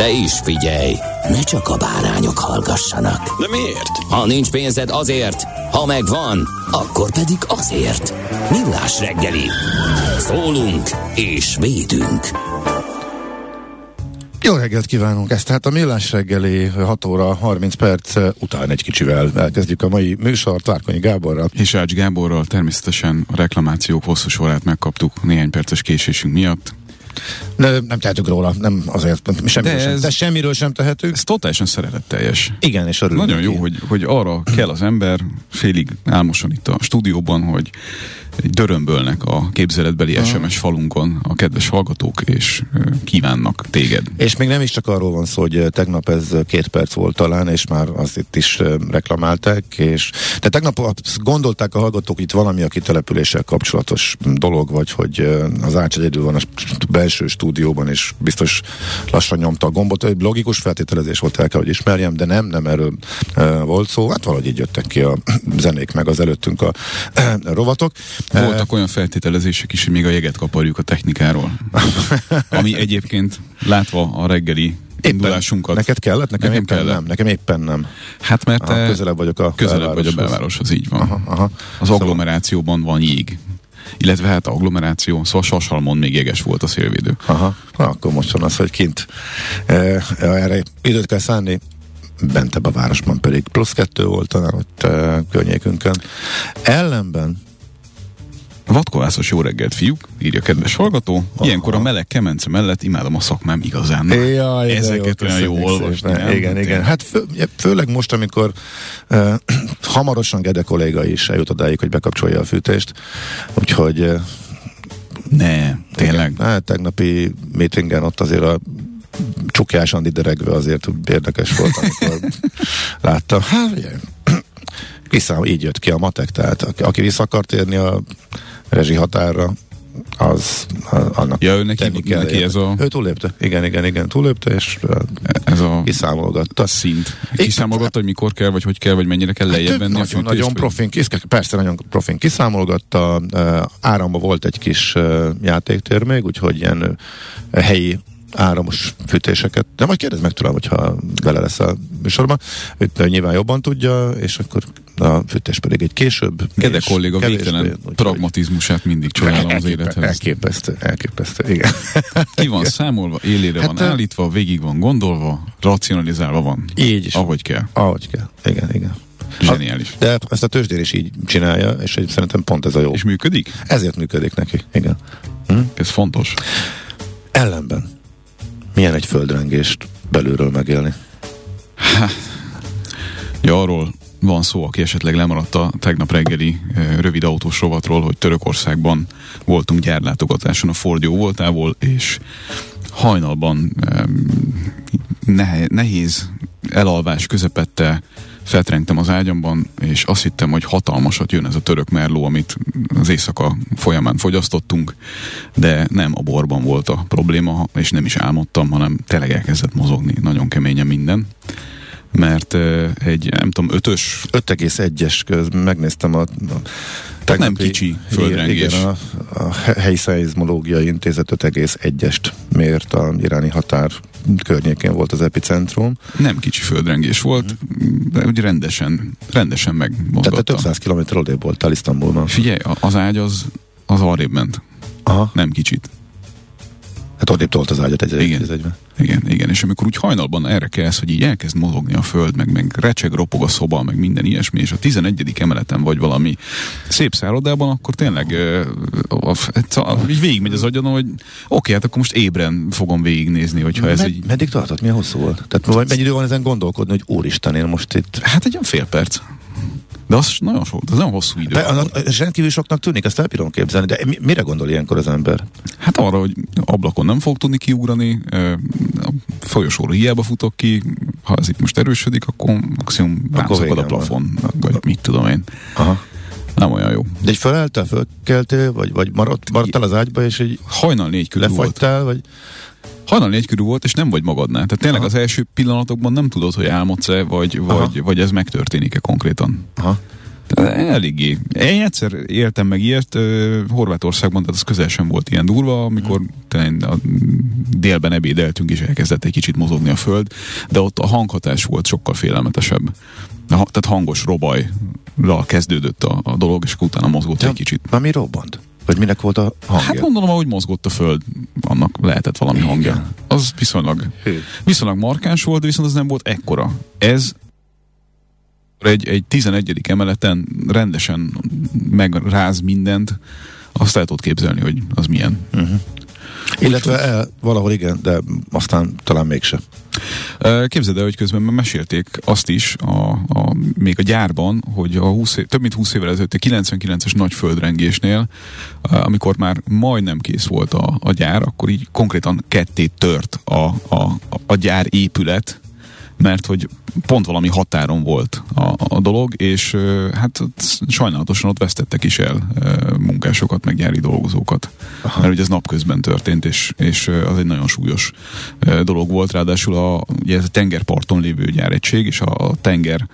De is figyelj, ne csak a bárányok hallgassanak. De miért? Ha nincs pénzed azért, ha megvan, akkor pedig azért. Millás reggeli. Szólunk és védünk. Jó reggelt kívánunk! Ez tehát a Millás reggeli 6 óra 30 perc után egy kicsivel elkezdjük a mai műsort Várkonyi Gáborral. És Ács Gáborral természetesen a reklamációk hosszú sorát megkaptuk néhány perces késésünk miatt. Ne, nem tehetünk róla, nem azért, semmiről, De sem, ez- de semmiről sem tehetünk. Ez totálisan szeretetteljes. Igen, és örülünk. Nagyon jó, hogy, hogy arra kell az ember, félig álmosan itt a stúdióban, hogy dörömbölnek a képzeletbeli SMS falunkon a kedves hallgatók, és kívánnak téged. És még nem is csak arról van szó, hogy tegnap ez két perc volt talán, és már azt itt is reklamálták, és de tegnap azt gondolták a hallgatók, hogy itt valami a kitelepüléssel kapcsolatos dolog, vagy hogy az Ács egyedül van a belső stúdióban, és biztos lassan nyomta a gombot. Egy logikus feltételezés volt, el kell, hogy ismerjem, de nem, nem erről volt szó. Hát valahogy így jöttek ki a zenék, meg az előttünk a rovatok. Eh, Voltak olyan feltételezések is, hogy még a jeget kaparjuk a technikáról. Ami egyébként látva a reggeli indulásunkat. Neked kellett? Nekem, Nekem éppen kellett. nem. Nekem éppen nem. Hát mert Aha, közelebb vagyok a közelebb vagy a belvároshoz. így van. Aha, aha. Az Szóval- agglomerációban van jég. Illetve hát agglomeráció, szóval Sasalmon még jeges volt a szélvédő. Aha, Na, akkor most van az, hogy kint e, erre időt kell szánni, bentebb a városban pedig plusz kettő volt talán ott e, környékünkön. Ellenben Vatkovászos jó reggelt, fiúk, írja kedves hallgató. Ilyenkor a meleg kemence mellett imádom a szakmám igazán. Jaj, Ezeket jó, olyan jó olvasni. Igen, igen. Tényleg. Hát fő, főleg most, amikor uh, hamarosan Gede kolléga is eljut odáig, hogy bekapcsolja a fűtést. Úgyhogy uh, Ne, tényleg. Igen. Hát, tegnapi meetingen ott azért a csukjás Andi deregve azért érdekes volt, amikor láttam. Hát, kiszám, így jött ki a matek, tehát aki, aki vissza akar térni a rezsi határra, az a, annak Ja, ő neki- tenni kell neki ez a- Ő túlépte, igen, igen, igen, túlépte, és Ez a kiszámolgatta. szint. Kiszámolgatta, hogy mikor kell, vagy hogy kell, vagy mennyire kell lejjebb venni a nagyon, fűtést? nagyon vagy- profin, kis, persze nagyon profin kiszámolgatta, áramba volt egy kis játéktér még, úgyhogy ilyen helyi áramos fűtéseket, de majd kérdezd meg tőlem, hogyha bele lesz a műsorban, ő nyilván jobban tudja, és akkor a fűtés pedig egy később. Gede és kolléga végtelen pragmatizmusát mindig csodálom az élethez. Elképesztő, elképesztő, igen. Ki van számolva, élére Hát, van állítva, végig van gondolva, racionalizálva van. Így is. Ahogy kell. Ahogy kell. Igen, igen. Zseniális. De ezt a tőzsdér is így csinálja, és szerintem pont ez a jó. És működik? Ezért működik neki, igen. Ez fontos. Ellenben, milyen egy földrengést belülről megélni? Ja, arról van szó, aki esetleg lemaradt a tegnap reggeli rövid autós rovatról, hogy Törökországban voltunk gyárlátogatáson a Ford jó voltából, és hajnalban nehéz elalvás közepette feltrengtem az ágyamban, és azt hittem, hogy hatalmasat jön ez a török merló, amit az éjszaka folyamán fogyasztottunk, de nem a borban volt a probléma, és nem is álmodtam, hanem tényleg elkezdett mozogni, nagyon keményen minden mert egy, nem tudom, ötös 5,1-es köz, megnéztem a, a nem kicsi földrengés. Igen, a, a helyi szeizmológiai intézet 5,1-est mért a iráni határ környékén volt az epicentrum. nem kicsi földrengés volt, de úgy rendesen, rendesen Tehát te megmozgatta. több száz kilométer odébb voltál Isztambulban. Figyelj, az ágy az, az arrébb ment, Aha. nem kicsit. Hát odébb tolt az ágyat egy igen, egyben. igen, igen, és amikor úgy hajnalban erre kelsz, hogy így elkezd mozogni a föld, meg, meg recseg, ropog a szoba, meg minden ilyesmi, és a 11. emeleten vagy valami szép szállodában, akkor tényleg uh, uh, így végigmegy az agyon, hogy oké, hát akkor most ébren fogom végignézni, hogyha ez Med, így... Meddig tartott? Milyen hosszú volt? Tehát mennyi idő van ezen gondolkodni, hogy úristen, én most itt... Hát egy olyan fél perc. De az nagyon sok, az nagyon hosszú idő. De, az, rendkívül soknak tűnik, ezt el bírom képzelni, de mire gondol ilyenkor az ember? Hát arra, hogy ablakon nem fog tudni kiugrani, a folyosóra hiába futok ki, ha ez itt most erősödik, akkor maximum rámszakad a plafon, van. vagy mit tudom én. Aha. Nem olyan jó. De egy feleltel, fölkeltél, vagy, vagy maradt, maradtál az ágyba, és egy hajnal négy körül lefagytál, volt. vagy hajnal négy körül volt, és nem vagy magadnál. Tehát tényleg Aha. az első pillanatokban nem tudod, hogy álmodsz-e, vagy, vagy, vagy ez megtörténik-e konkrétan. Aha. Eléggé. Én egyszer éltem meg ilyet uh, Horvátországban, tehát az közel sem volt ilyen durva, amikor hmm. a délben ebédeltünk, és elkezdett egy kicsit mozogni a föld, de ott a hanghatás volt sokkal félelmetesebb. Tehát hangos robajra kezdődött a, a dolog, és utána mozgott ja, egy kicsit. Mi robbant? Vagy minek volt a hangja? Hát gondolom, ahogy mozgott a föld, annak lehetett valami Igen. hangja. Az viszonylag, viszonylag markáns volt, viszont az nem volt ekkora. Ez egy, egy 11. emeleten rendesen megráz mindent, azt el tudod képzelni, hogy az milyen. Uh-huh. Illetve el, valahol igen, de aztán talán mégse. Képzeld el, hogy közben mesélték azt is, a, a, még a gyárban, hogy a 20 év, több mint 20 évvel ezelőtt a 99-es nagy földrengésnél, amikor már majdnem kész volt a, a gyár, akkor így konkrétan ketté tört a, a, a gyár épület, mert hogy pont valami határon volt a, a dolog, és hát sajnálatosan ott vesztettek is el munkásokat, meg gyári dolgozókat. Aha. Mert ugye ez napközben történt, és, és az egy nagyon súlyos dolog volt, ráadásul a, ugye ez a tengerparton lévő gyáregység, és a tenger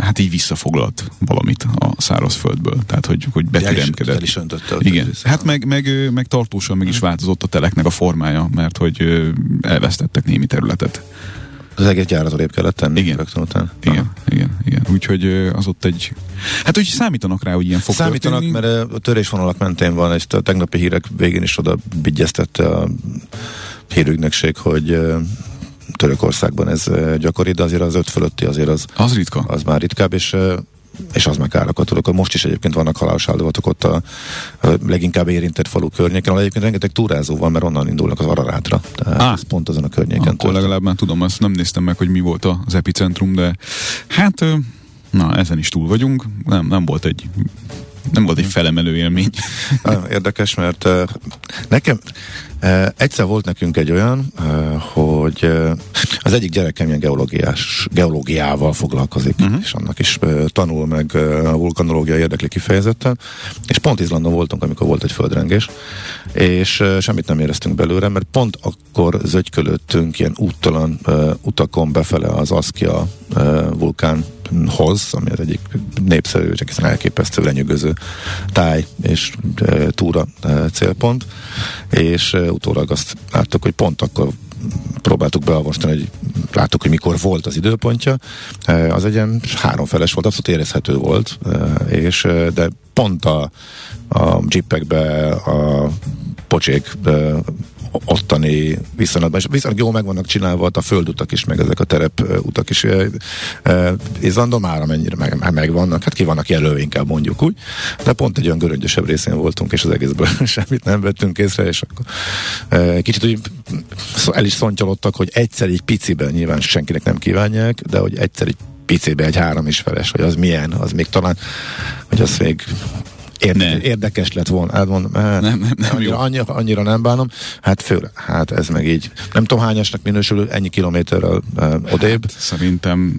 hát így visszafoglalt valamit a szárazföldből. Tehát, hogy, hogy betüremkedett. El is, el is Igen. Hát meg, meg, meg tartósan meg is változott a teleknek a formája, mert hogy elvesztettek némi területet. Az egész gyárat odébb kellett tenni igen. rögtön után. Igen, igen, igen. Úgyhogy az ott egy... Hát úgy számítanak rá, hogy ilyen fog Számítanak, történni. mert a törésvonalak mentén van, és a tegnapi hírek végén is oda vigyeztette a hírügynökség, hogy Törökországban ez gyakori, de azért az öt fölötti azért az, az ritka. Az már ritkább, és és az meg károkat tudok. Most is egyébként vannak halálos áldozatok ott a, a leginkább érintett falu környéken, ahol egyébként rengeteg túrázó van, mert onnan indulnak az Ararátra. Tehát ah, ez pont azon a környéken. Akkor legalább már tudom, ezt nem néztem meg, hogy mi volt az epicentrum, de hát na, ezen is túl vagyunk. Nem, nem volt egy nem volt egy felemelő élmény. Érdekes, mert nekem egyszer volt nekünk egy olyan, hogy az egyik gyerekem ilyen geológiás, geológiával foglalkozik, uh-huh. és annak is tanul meg a vulkanológia érdekli kifejezetten, és pont Izlandon voltunk, amikor volt egy földrengés, és semmit nem éreztünk belőle, mert pont akkor zögykölöttünk ilyen úttalan utakon befele az Aszkia uh, vulkán hoz, ami az egyik népszerű, csak hiszen elképesztő lenyűgöző táj és e, túra e, célpont, és e, utólag azt láttuk, hogy pont akkor próbáltuk beavastani, hogy láttuk, hogy mikor volt az időpontja. Az egy ilyen háromfeles volt, abszolút érezhető volt, és de pont a, a jeepekbe, a pocsék ottani viszonylatban, és viszonylag jól meg vannak csinálva a földutak is, meg ezek a tereputak is. Izlandon már amennyire meg, meg vannak, hát ki vannak jelölve inkább mondjuk úgy, de pont egy olyan göröngyösebb részén voltunk, és az egészből semmit nem vettünk észre, és akkor kicsit úgy el is szontyolottak, hogy egyszer egy piciben nyilván senkinek nem kívánják, de hogy egyszer egy picibe egy három is feles, hogy az milyen, az még talán, hogy az még Érde- érdekes lett volna. Hát mondom, hát, nem, nem, nem annyira, annyira, annyira, nem bánom. Hát főle, hát ez meg így. Nem tudom hányasnak minősül ennyi kilométerrel uh, odébb. Hát, szerintem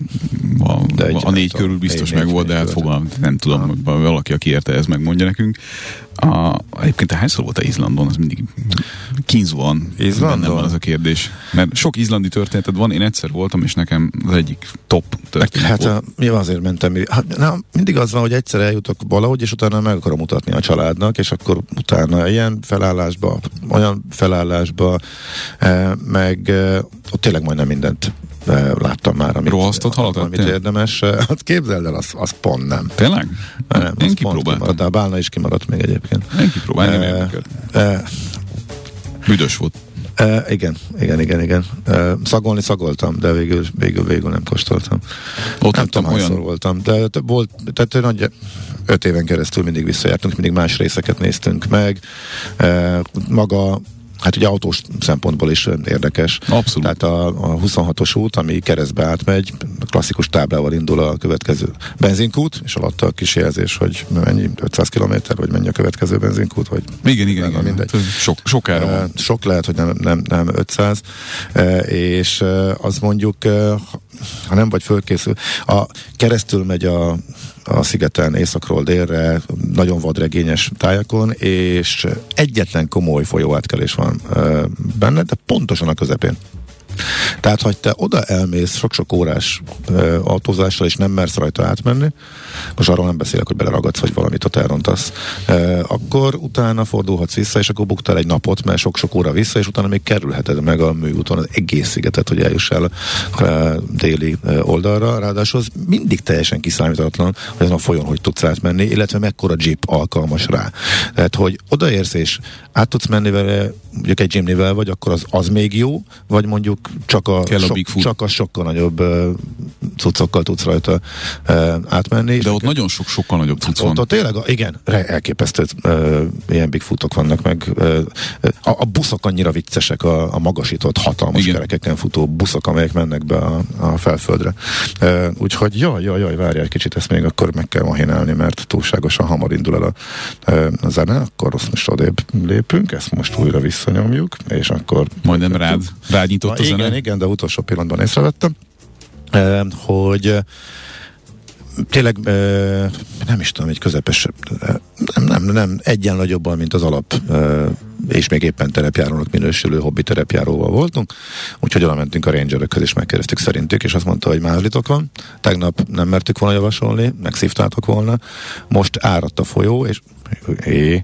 a, de egy, a négy körül biztos négy, meg volt, de hát fogalm, nem tudom, hogy valaki, aki érte, ez megmondja nekünk. A, egyébként te hányszor volt a Izlandon? Az mindig kínzóan Izlandon? bennem van az a kérdés. Mert sok izlandi történeted van, én egyszer voltam, és nekem az egyik top történet Hát a, mi azért mentem. Hát, na, mindig az van, hogy egyszer eljutok valahogy, és utána meg akarom mutatni a családnak, és akkor utána ilyen felállásba, olyan felállásba, eh, meg eh, ott tényleg majdnem mindent láttam már, amit, Rohasztott haladott, amit érdemes. Hát képzeld el, az, az pont nem. Tényleg? Nem, Én kipróbáltam. De a Bálna is kimaradt még egyébként. Én kipróbáltam, e, e, Büdös volt. Uh, igen, igen, igen, igen. Uh, szagolni szagoltam, de végül, végül, végül nem kóstoltam. Ott nem tudom, olyan... voltam, de volt, tehát nagy, öt éven keresztül mindig visszajártunk, mindig más részeket néztünk meg. Uh, maga Hát ugye autós szempontból is érdekes. Abszolút. Tehát a, a 26-os út, ami keresztbe átmegy, klasszikus táblával indul a következő benzinkút, és alatta a kis jelzés, hogy mennyi, 500 km, vagy mennyi a következő benzinkút, vagy Igen, igen, igen. mindegy. Hát, Sok, sokára Eh, van. Sok lehet, hogy nem, nem, nem 500, eh, és eh, az mondjuk, ha nem vagy fölkészül, a keresztül megy a, a szigeten északról délre, nagyon vadregényes tájakon, és egyetlen komoly folyóátkelés van benne, de pontosan a közepén. Tehát, hogy te oda elmész sok-sok órás ö, autózással, és nem mersz rajta átmenni, most arról nem beszélek, hogy beleragadsz, vagy valamit ott elrontasz, ö, akkor utána fordulhatsz vissza, és akkor buktál egy napot, mert sok-sok óra vissza, és utána még kerülheted meg a műúton az egész szigetet, hogy eljuss el a déli ö, oldalra. Ráadásul az mindig teljesen kiszámíthatatlan, hogy azon a folyón hogy tudsz átmenni, illetve mekkora jeep alkalmas rá. Tehát, hogy odaérsz, és át tudsz menni vele, mondjuk egy Jimny-vel vagy, akkor az, az még jó, vagy mondjuk csak a, Kell a sok, Bigfoot. csak a sokkal nagyobb uh, cuccokkal tudsz rajta uh, átmenni. De ott nagyon sok, sokkal nagyobb cucc van. ott, ott tényleg, a- igen, elképesztő uh, ilyen Bigfootok vannak meg. Uh, a, a buszok annyira viccesek, a, a magasított, hatalmas Igen. kerekeken futó buszok, amelyek mennek be a, a felföldre. Uh, úgyhogy jaj, jaj, jaj, várjál egy kicsit, ezt még akkor meg kell mahinálni, mert túlságosan hamar indul el a, uh, a zene, akkor azt most odébb lépünk, ezt most újra visszanyomjuk, és akkor Majdnem rád, rád nyitott Igen, igen, de utolsó pillanatban észrevettem, eh, hogy eh, tényleg eh, nem is tudom, egy közepes, nem, nem, nem, egyen jobban, mint az alap és még éppen terepjárónak minősülő hobbi terepjáróval voltunk, úgyhogy oda mentünk a rangerökhöz, és megkérdeztük szerintük, és azt mondta, hogy mázlitok van. Tegnap nem mertük volna javasolni, megszívtátok volna. Most áradt a folyó, és é,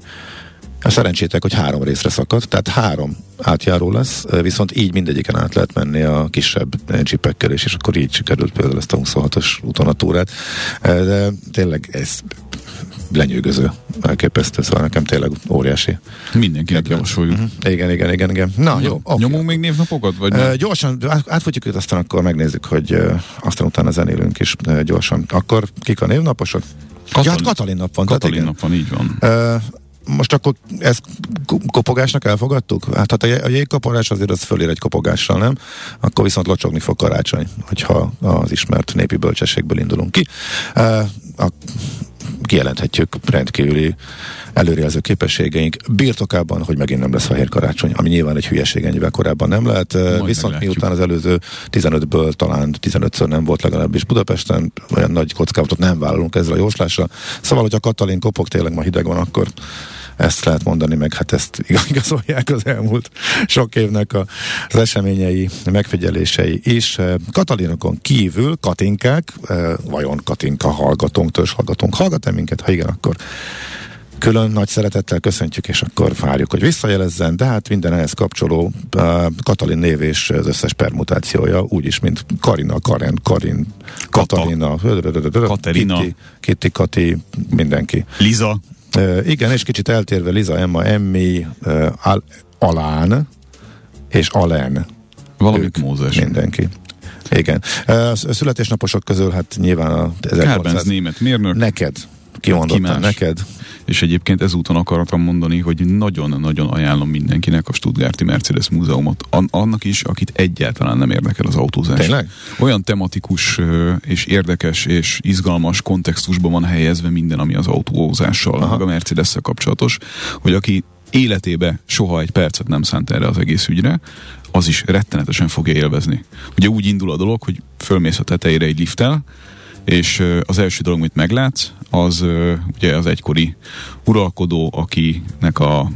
a szerencsétek, hogy három részre szakadt, tehát három átjáró lesz, viszont így mindegyiken át lehet menni a kisebb csipekkel is, és akkor így sikerült például ezt a 26-os úton a túrát. De tényleg ez lenyűgöző, elképesztő, szóval nekem tényleg óriási. Mindenkinek javasoljuk. Uh-huh. Igen, igen, igen, igen. Na, jó. Okay. Nyomunk még névnapokat? Vagy Uh, gyorsan át- átfutjuk őt, aztán akkor megnézzük, hogy uh, aztán utána zenélünk is uh, gyorsan. Akkor kik a névnaposok? Katalin. Ja, hát Katalin nap van. tehát Katalin igen. nap van, így van. Uh, most akkor ezt ko- kopogásnak elfogadtuk? Hát, hát a jégkopogás azért az fölér egy kopogással, nem? Akkor viszont locsogni fog karácsony, hogyha az ismert népi bölcsességből indulunk ki. A, kijelenthetjük rendkívüli előrejelző képességeink birtokában, hogy megint nem lesz fehér karácsony, ami nyilván egy hülyeség, ennyivel korábban nem lehet. Majd Viszont meglátjuk. miután az előző 15-ből talán 15-ször nem volt legalábbis Budapesten, olyan nagy kockázatot nem vállalunk ezzel a jóslásra. Szóval, hogyha Katalin kopog, tényleg ma hideg van, akkor ezt lehet mondani, meg hát ezt igazolják az elmúlt sok évnek a, az eseményei, megfigyelései is. Eh, Katalinokon kívül Katinkák, vajon Katinka hallgatónk, törzs hallgatónk, hallgat-e minket? Ha igen, akkor külön nagy szeretettel köszöntjük, és akkor várjuk, hogy visszajelezzen, de hát minden ehhez kapcsoló uh, Katalin név és az összes permutációja, úgyis, mint Karina, Karen, Karin, Katalina. Kitty, Kitty, Kati, mindenki. Liza. Igen, és kicsit eltérve Liza, Emma, Emmi, Al- Alán és Alen. Valamit Ők, Mózes. Mindenki. Igen. A születésnaposok közül hát nyilván a Kárbenz 1800... német mérnök. Neked. Kimondottam Ki más? neked. És egyébként ezúton akartam mondani, hogy nagyon-nagyon ajánlom mindenkinek a Stuttgarti Mercedes Múzeumot. An- annak is, akit egyáltalán nem érdekel az autózás. Tényleg? Olyan tematikus és érdekes és izgalmas kontextusban van helyezve minden, ami az autózással, Aha. meg a mercedes kapcsolatos, hogy aki életébe soha egy percet nem szánt erre az egész ügyre, az is rettenetesen fogja élvezni. Ugye úgy indul a dolog, hogy fölmész a tetejére egy lifttel, és az első dolog, amit meglátsz, az ugye az egykori uralkodó, akinek a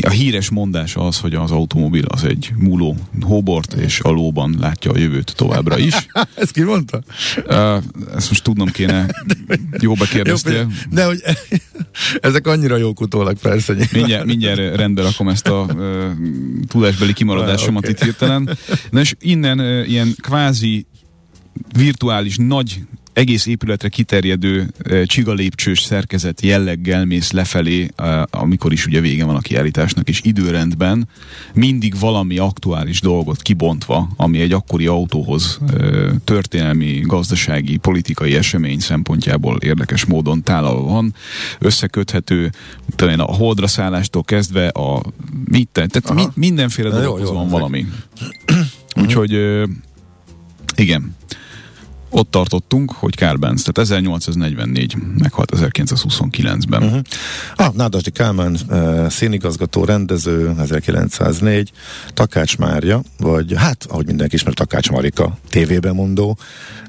a híres mondás az, hogy az automobil az egy múló hóbort, és a lóban látja a jövőt továbbra is. Ezt ki mondta? Ezt most tudnom kéne, jó bekérdeztél. de hogy ezek annyira jók utólag persze. nyilván. Mindjárt, mindjárt rendbe rakom ezt a uh, tudásbeli kimaradásomat Ah, itt hirtelen. Na és innen uh, ilyen kvázi virtuális nagy egész épületre kiterjedő e, csigalépcsős szerkezet jelleggel mész lefelé, e, amikor is ugye vége van a kiállításnak, és időrendben mindig valami aktuális dolgot kibontva, ami egy akkori autóhoz e, történelmi, gazdasági, politikai esemény szempontjából érdekes módon tálalva van, összeköthető talán a holdra szállástól kezdve a mit, tehát mi, mindenféle dologhoz van valami. Úgyhogy igen, ott tartottunk, hogy Karl Benz, tehát 1844, meghalt 1929-ben. Uh-huh. Ah, Nádasdi Kálmán, uh, színigazgató, rendező, 1904, Takács Mária, vagy hát, ahogy mindenki ismer, Takács Marika, tévében mondó,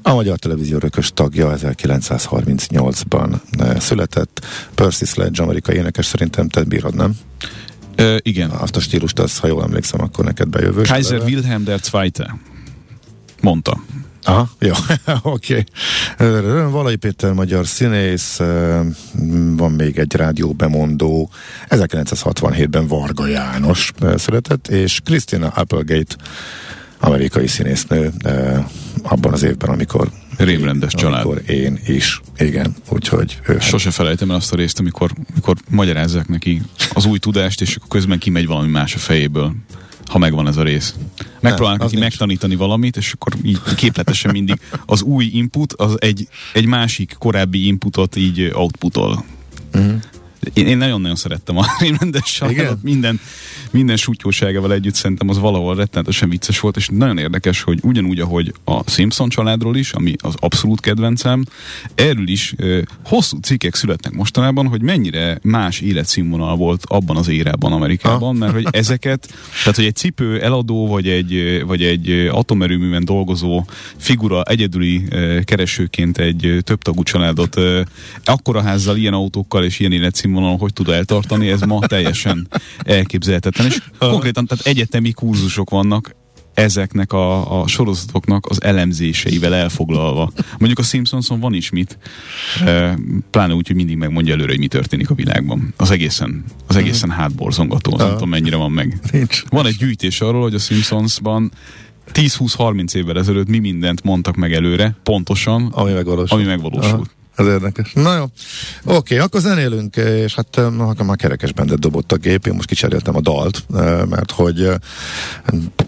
a Magyar Televízió rökös tagja 1938-ban uh, született, Percy Sledge, amerikai énekes, szerintem te bírod, nem? Uh, igen. Azt a stílust, az, ha jól emlékszem, akkor neked bejövő. Kaiser Wilhelm der Zweite mondta. Aha, jó, oké. Okay. Valai Péter magyar színész, van még egy rádió bemondó, 1967-ben Varga János született, és Christina Applegate, amerikai színésznő, abban az évben, amikor Rémrendes család. Amikor én is, igen, úgyhogy... Ő Sose felejtem el azt a részt, amikor, amikor magyarázzák neki az új tudást, és akkor közben kimegy valami más a fejéből ha megvan ez a rész. Megpróbálnak neki megtanítani valamit, és akkor így képletesen mindig az új input az egy, egy másik korábbi inputot így outputol. Uh-huh. Én, én nagyon-nagyon szerettem a rendes családot, minden, minden sútyóságával együtt szerintem az valahol rettenetesen vicces volt, és nagyon érdekes, hogy ugyanúgy, ahogy a Simpson családról is, ami az abszolút kedvencem, erről is e, hosszú cikkek születnek mostanában, hogy mennyire más életszínvonal volt abban az érában Amerikában, ha. mert hogy ezeket, tehát hogy egy cipő eladó, vagy egy, vagy egy atomerőműben dolgozó figura egyedüli e, keresőként egy több tagú családot e, akkora házzal, ilyen autókkal és ilyen életszínvonalon hogy tud eltartani, ez ma teljesen elképzelhetetlen és konkrétan tehát egyetemi kurzusok vannak ezeknek a, a sorozatoknak az elemzéseivel elfoglalva. Mondjuk a Simpsonson van is mit, pláne úgy, hogy mindig megmondja előre, hogy mi történik a világban. Az egészen, az egészen hátborzongató, nem tudom mennyire van meg. Nincs. Van egy gyűjtés arról, hogy a Simpsonsban 10-20-30 évvel ezelőtt mi mindent mondtak meg előre, pontosan, ami megvalósult. Ami megvalósult. Aha. Ez érdekes. Na jó. Oké, okay, akkor zenélünk, és hát na, már kerekes bendet dobott a gép, én most kicseréltem a dalt, mert hogy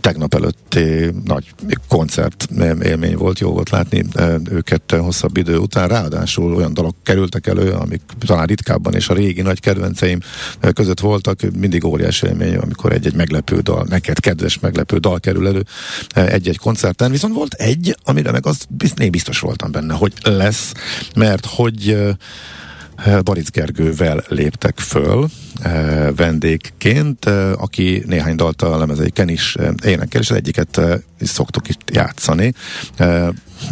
tegnap előtti nagy koncert élmény volt, jó volt látni őket hosszabb idő után, ráadásul olyan dalok kerültek elő, amik talán ritkábban és a régi nagy kedvenceim között voltak, mindig óriási élmény, amikor egy-egy meglepő dal, neked kedves meglepő dal kerül elő egy-egy koncerten, viszont volt egy, amire meg az biztos voltam benne, hogy lesz, mert mert hogy Baric Gergővel léptek föl vendégként, aki néhány dalt a lemezeiken is énekel, és az egyiket is szoktuk itt játszani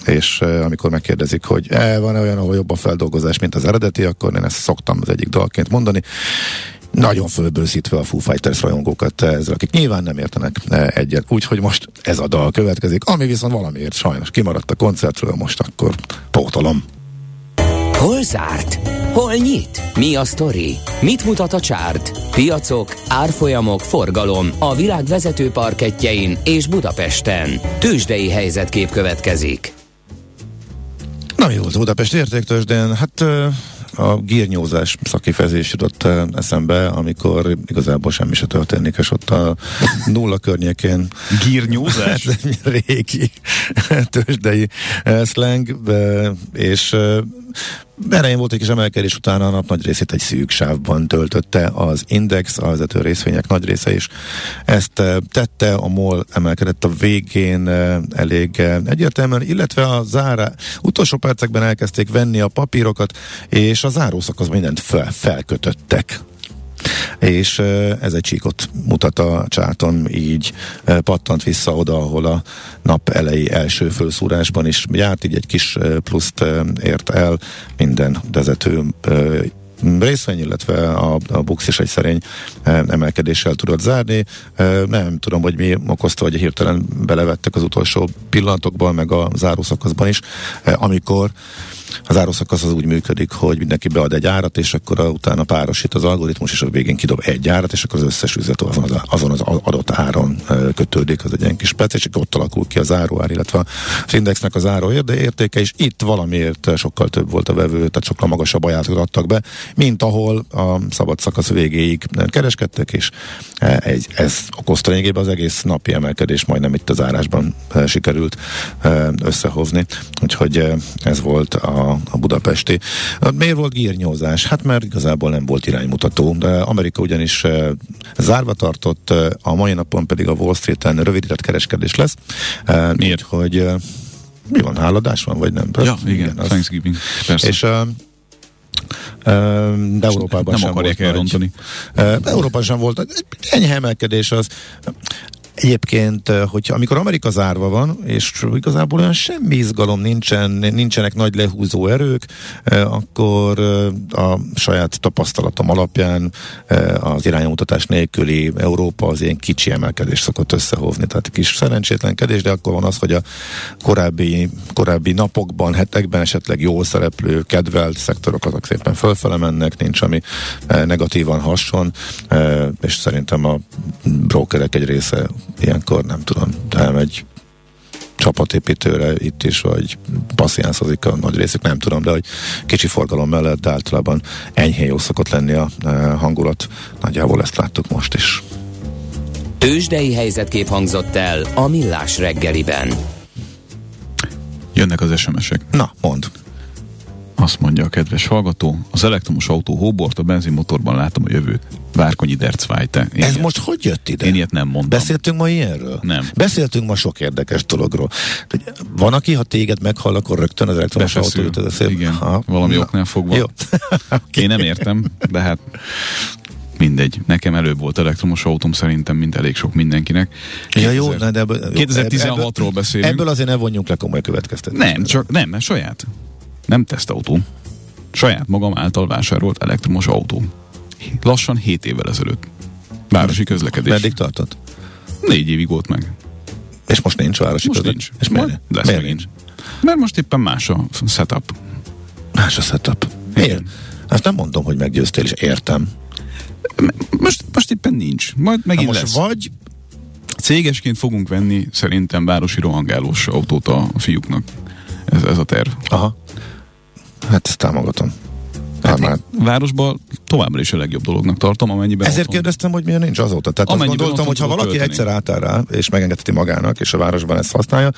és amikor megkérdezik, hogy e, van-e olyan, ahol jobb a feldolgozás, mint az eredeti, akkor én ezt szoktam az egyik dalként mondani. Nagyon fölbőszítve a Foo Fighters rajongókat ezzel, akik nyilván nem értenek egyet. Úgyhogy most ez a dal következik, ami viszont valamiért sajnos kimaradt a koncertről, most akkor pótolom. Hol zárt? Hol nyit? Mi a sztori? Mit mutat a csárt? Piacok, árfolyamok, forgalom a világ vezető parketjein és Budapesten. Tősdei helyzetkép következik. Na jó, az Budapest értéktősdén, hát a gírnyózás szakifejezés jutott eszembe, amikor igazából semmi se történik, és ott a nulla környékén gírnyózás? régi tőzsdei slang, és Erején volt egy kis emelkedés, utána a nap nagy részét egy szűk sávban töltötte az Index, a vezető részvények nagy része is. Ezt eh, tette, a MOL emelkedett a végén eh, elég eh, egyértelműen, illetve a zára utolsó percekben elkezdték venni a papírokat, és a zárószakaszban mindent fel, felkötöttek és ez egy csíkot mutat a csáton, így pattant vissza oda, ahol a nap elejé első fölszúrásban is járt, így egy kis pluszt ért el minden vezető részvény, illetve a, a Bux is egy szerény emelkedéssel tudott zárni. Nem tudom, hogy mi okozta, hogy hirtelen belevettek az utolsó pillanatokban, meg a zárószakaszban is, amikor az áruszakasz az úgy működik, hogy mindenki bead egy árat, és akkor a, utána párosít az algoritmus, és a végén kidob egy árat, és akkor az összes üzlet azon az, azon az adott áron kötődik, az egy ilyen kis perc, és akkor ott alakul ki az áruár, illetve az indexnek az áru értéke, és itt valamiért sokkal több volt a vevő, tehát sokkal magasabb ajánlatot adtak be, mint ahol a szabad szakasz végéig kereskedtek, és egy, ez okozta lényegében az egész napi emelkedés majdnem itt az árásban sikerült összehozni, úgyhogy ez volt a, a budapesti. Miért volt gírnyózás? Hát mert igazából nem volt iránymutató, de Amerika ugyanis zárva tartott, a mai napon pedig a Wall Street-en rövidített kereskedés lesz. Miért? Hogy mi van, háladás van, vagy nem? Ja, igen, igen az, Thanksgiving, persze. És de Európában nem sem akarják volt elrontani. Nagy, Európában sem volt. Enyhe emelkedés az. Egyébként, hogy amikor Amerika zárva van, és igazából olyan semmi izgalom nincsen, nincsenek nagy lehúzó erők, akkor a saját tapasztalatom alapján az iránymutatás nélküli Európa az ilyen kicsi emelkedés szokott összehozni. Tehát kis szerencsétlenkedés, de akkor van az, hogy a korábbi, korábbi napokban, hetekben esetleg jól szereplő, kedvelt szektorok azok szépen fölfele mennek, nincs ami negatívan hason, és szerintem a brokerek egy része ilyenkor nem tudom, elmegy csapatépítőre itt is, vagy passziánszozik a nagy részük, nem tudom, de hogy kicsi forgalom mellett de általában enyhén jó szokott lenni a e, hangulat. Nagyjából ezt láttuk most is. Tőzsdei helyzetkép hangzott el a Millás reggeliben. Jönnek az SMS-ek. Na, mond. Azt mondja a kedves hallgató, az elektromos autó hóbort a benzinmotorban látom a jövőt. Várkonyi Dercvájte. Ez ilyet, most hogy jött ide? Én ilyet nem mondtam. Beszéltünk ma ilyenről? Nem. Beszéltünk ma sok érdekes dologról. Van, aki, ha téged meghall, akkor rögtön az elektromos autó jut az Igen, ha, valami na. oknál fogva. Jó. okay. Én nem értem, de hát mindegy. Nekem előbb volt elektromos autóm szerintem, mint elég sok mindenkinek. 2000, ja, jó, na, de ebből, 2016-ról beszélünk. Ebből azért ne vonjunk le komoly következtetést. Nem, csak nem, mert saját. Nem tesztautó. Saját magam által vásárolt elektromos autó. Lassan 7 évvel ezelőtt. Városi közlekedés. Meddig tartott? Négy évig volt meg. És most nincs városi most közlekedés? Nincs. És miért? Lesz miért nincs? Mert most éppen más a setup. Más a setup. Miért? Azt nem mondom, hogy meggyőztél, és értem. Most, most éppen nincs. Majd megint most lesz. vagy Cégesként fogunk venni szerintem városi rohangálós autót a fiúknak. Ez, ez a terv. Aha. Hát ezt támogatom. Hát már... Városban továbbra is a legjobb dolognak tartom, amennyiben Ezért otthon... kérdeztem, hogy miért nincs azóta. Tehát azt gondoltam, hogy ha valaki költeni. egyszer átáll rá, és megengedheti magának, és a városban ezt használja,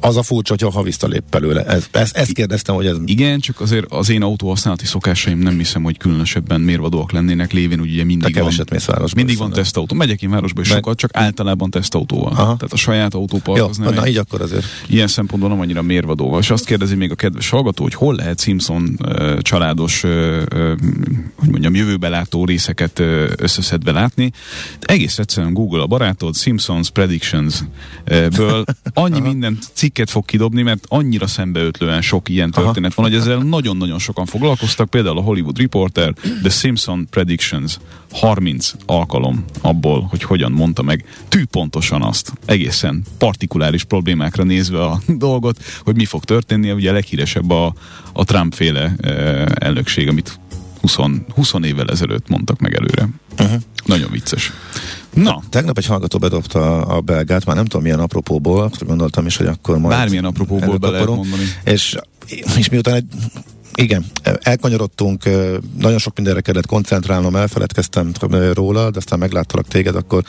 az a furcsa, hogyha ha visszalép belőle. Ez, ezt, ezt kérdeztem, hogy ez... Igen, csak azért az én autóhasználati szokásaim nem hiszem, hogy különösebben mérvadóak lennének, lévén ugye mindig Te van, mész városba. Mindig van tesztautó. Megyek én városba is Meg... sokat, csak általában tesztautóval. Aha. Tehát a saját autópark Jó, az nem na, így akkor azért. Ilyen szempontból nem annyira mérvadóval. És azt kérdezi még a kedves hallgató, hogy hol lehet Simpson uh, családos uh, hogy mondjam, jövőbe látó részeket összeszedve látni. De egész egyszerűen Google a barátod, Simpsons Predictions-ből annyi minden cikket fog kidobni, mert annyira szembeötlően sok ilyen történet van, hogy ezzel nagyon-nagyon sokan foglalkoztak, például a Hollywood Reporter, The Simpson Predictions 30 alkalom abból, hogy hogyan mondta meg tű pontosan azt, egészen partikuláris problémákra nézve a dolgot, hogy mi fog történni, ugye a leghíresebb a, a Trump féle elnökség, amit 20, 20 évvel ezelőtt mondtak meg előre. Uh-huh. Nagyon vicces. Na. Tegnap egy hallgató bedobta a belgát, már nem tudom milyen apropóból, gondoltam is, hogy akkor majd... Bármilyen apropóból be lehet mondani. És, és miután egy igen, elkanyarodtunk, nagyon sok mindenre kellett koncentrálnom, elfeledkeztem róla, de aztán megláttalak téged, akkor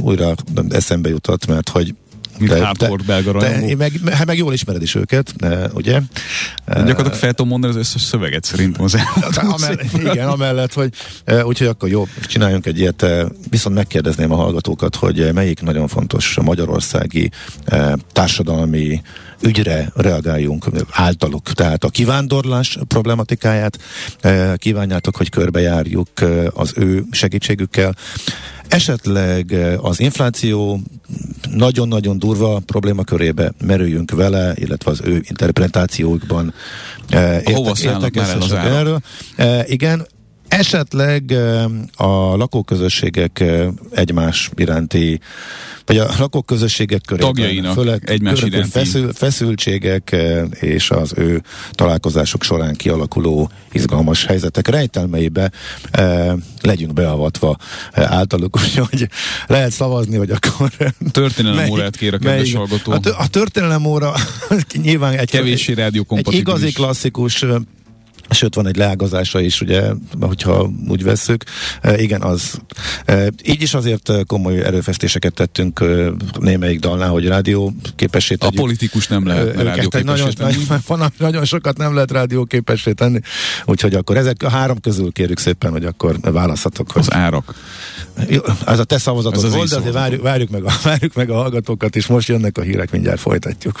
újra eszembe jutott, mert hogy mint te, hardcore te, belga te, meg, hát meg jól ismered is őket, ugye? De gyakorlatilag fel tudom mondani az összes szöveget szerintem az amellett, Igen, amellett, hogy úgyhogy akkor jó, csináljunk egy ilyet, viszont megkérdezném a hallgatókat, hogy melyik nagyon fontos magyarországi társadalmi ügyre reagáljunk általuk. Tehát a kivándorlás problematikáját kívánjátok, hogy körbejárjuk az ő segítségükkel, Esetleg eh, az infláció nagyon-nagyon durva problémakörébe merüljünk vele, illetve az ő interpretációkban. Eh, Hova értek, értek el az erről. E, igen, esetleg a lakóközösségek egymás iránti vagy a lakóközösségek körében Tagjainak fölött, egymás iránti- feszül, feszültségek és az ő találkozások során kialakuló izgalmas helyzetek rejtelmeibe legyünk beavatva általuk, úgyhogy lehet szavazni, hogy akkor Történelem melyik- órát kér a kedves melyik- hallgató. A, a történelem óra nyilván egy Kevéssé egy rádiókompatibilis. igazi klasszikus Sőt, van egy leágazása is, ugye, hogyha úgy vesszük. E, igen, az. E, így is azért e, komoly erőfeszítéseket tettünk e, némelyik dalnál, hogy rádió képessé A politikus nem lehet Őket, rádió egy nagyon, nagyon, nagyon sokat nem lehet rádióképessé tenni, úgyhogy akkor ezek a három közül kérjük szépen, hogy akkor választhatok. Hogy Az árak. jó, ez a te szavazatod volt, de azért várjuk, várjuk, meg a, várjuk meg a hallgatókat, és most jönnek a hírek, mindjárt folytatjuk.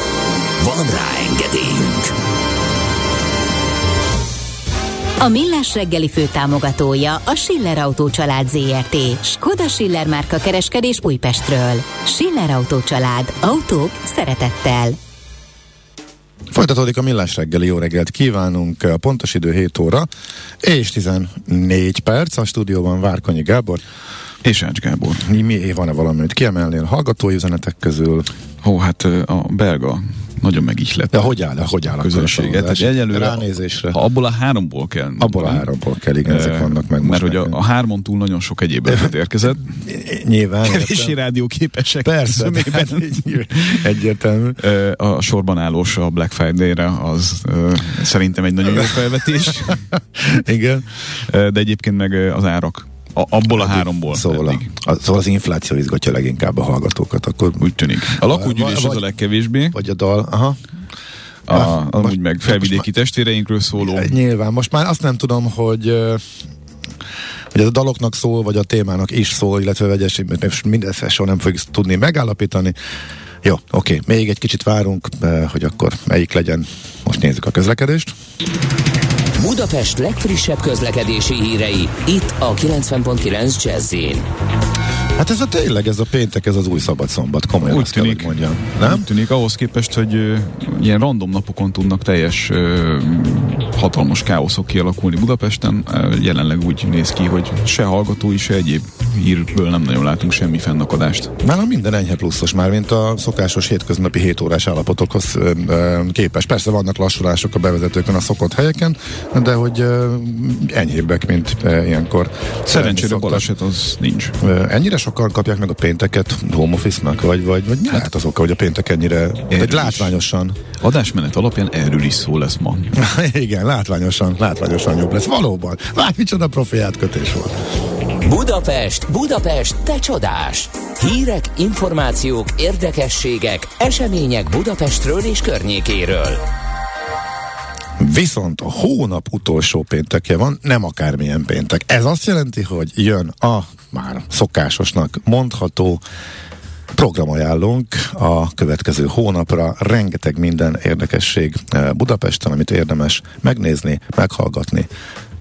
Van rá engedélyünk! A Millás reggeli főtámogatója a Schiller Autó család ZRT. Skoda Schiller márka kereskedés Újpestről. Schiller Autó család. Autók szeretettel. Folytatódik a millás reggeli, jó reggelt kívánunk, a pontos idő 7 óra és 14 perc, a stúdióban Várkonyi Gábor. És Ács Gábor. Mi, mi van-e valamit kiemelnél hallgatói üzenetek közül? Ó, hát a belga nagyon megihlet. De hogy áll, hogy áll a közönséget. Tehát egyelőre Ránézésre. Ha abból a háromból kell. Abból a háromból kell, igen, ezek vannak meg most Mert hogy a, a hármon túl nagyon sok egyéb ötlet érkezett. Nyilván. Kevéssé értem. rádióképesek. Persze, hát egyértelmű. A sorban állós a Black Friday-re az szerintem egy nagyon jó felvetés. Igen. De egyébként meg az árak. A, abból a háromból. Szóval, a, eddig. a, szóval az infláció izgatja leginkább a hallgatókat, akkor Úgy tűnik. A lakógyűlés az a legkevésbé, vagy a dal, aha. a, most- amúgy meg felvidéki testvéreinkről szóló. Nyilván, most már azt nem tudom, hogy hogy ez a daloknak szól, vagy a témának is szól, illetve vegyes, mert mindezt soha nem fogjuk tudni megállapítani. Jó, oké, még egy kicsit várunk, ö, hogy akkor melyik legyen. Most nézzük a közlekedést. Budapest legfrissebb közlekedési hírei, itt a 90.9 jazz Hát ez a tényleg, ez a péntek, ez az új szabad szombat, komolyan Úgy azt kell, tűnik. hogy mondjam. Nem? Úgy tűnik ahhoz képest, hogy ö, ilyen random napokon tudnak teljes ö, hatalmas káoszok kialakulni Budapesten. Ö, jelenleg úgy néz ki, hogy se hallgatói, se egyéb hírből nem nagyon látunk semmi fennakadást. Nálam minden enyhe pluszos már, mint a szokásos hétköznapi 7 órás állapotokhoz képes. Persze vannak lassulások a bevezetőkön a szokott helyeken, de hogy enyhébbek, mint ilyenkor. Szerencsére baleset az nincs. Ennyire sokan kapják meg a pénteket home office-nak, vagy, vagy, vagy mi lehet az oka, hogy a péntek ennyire, egy is. látványosan, Adásmenet alapján erről is szó lesz ma. igen, látványosan, látványosan jobb lesz. Valóban. Lát, micsoda profi átkötés volt. Budapest, Budapest, te csodás! Hírek, információk, érdekességek, események Budapestről és környékéről. Viszont a hónap utolsó péntekje van, nem akármilyen péntek. Ez azt jelenti, hogy jön a már szokásosnak mondható programajánlónk a következő hónapra. Rengeteg minden érdekesség eh, Budapesten, amit érdemes megnézni, meghallgatni,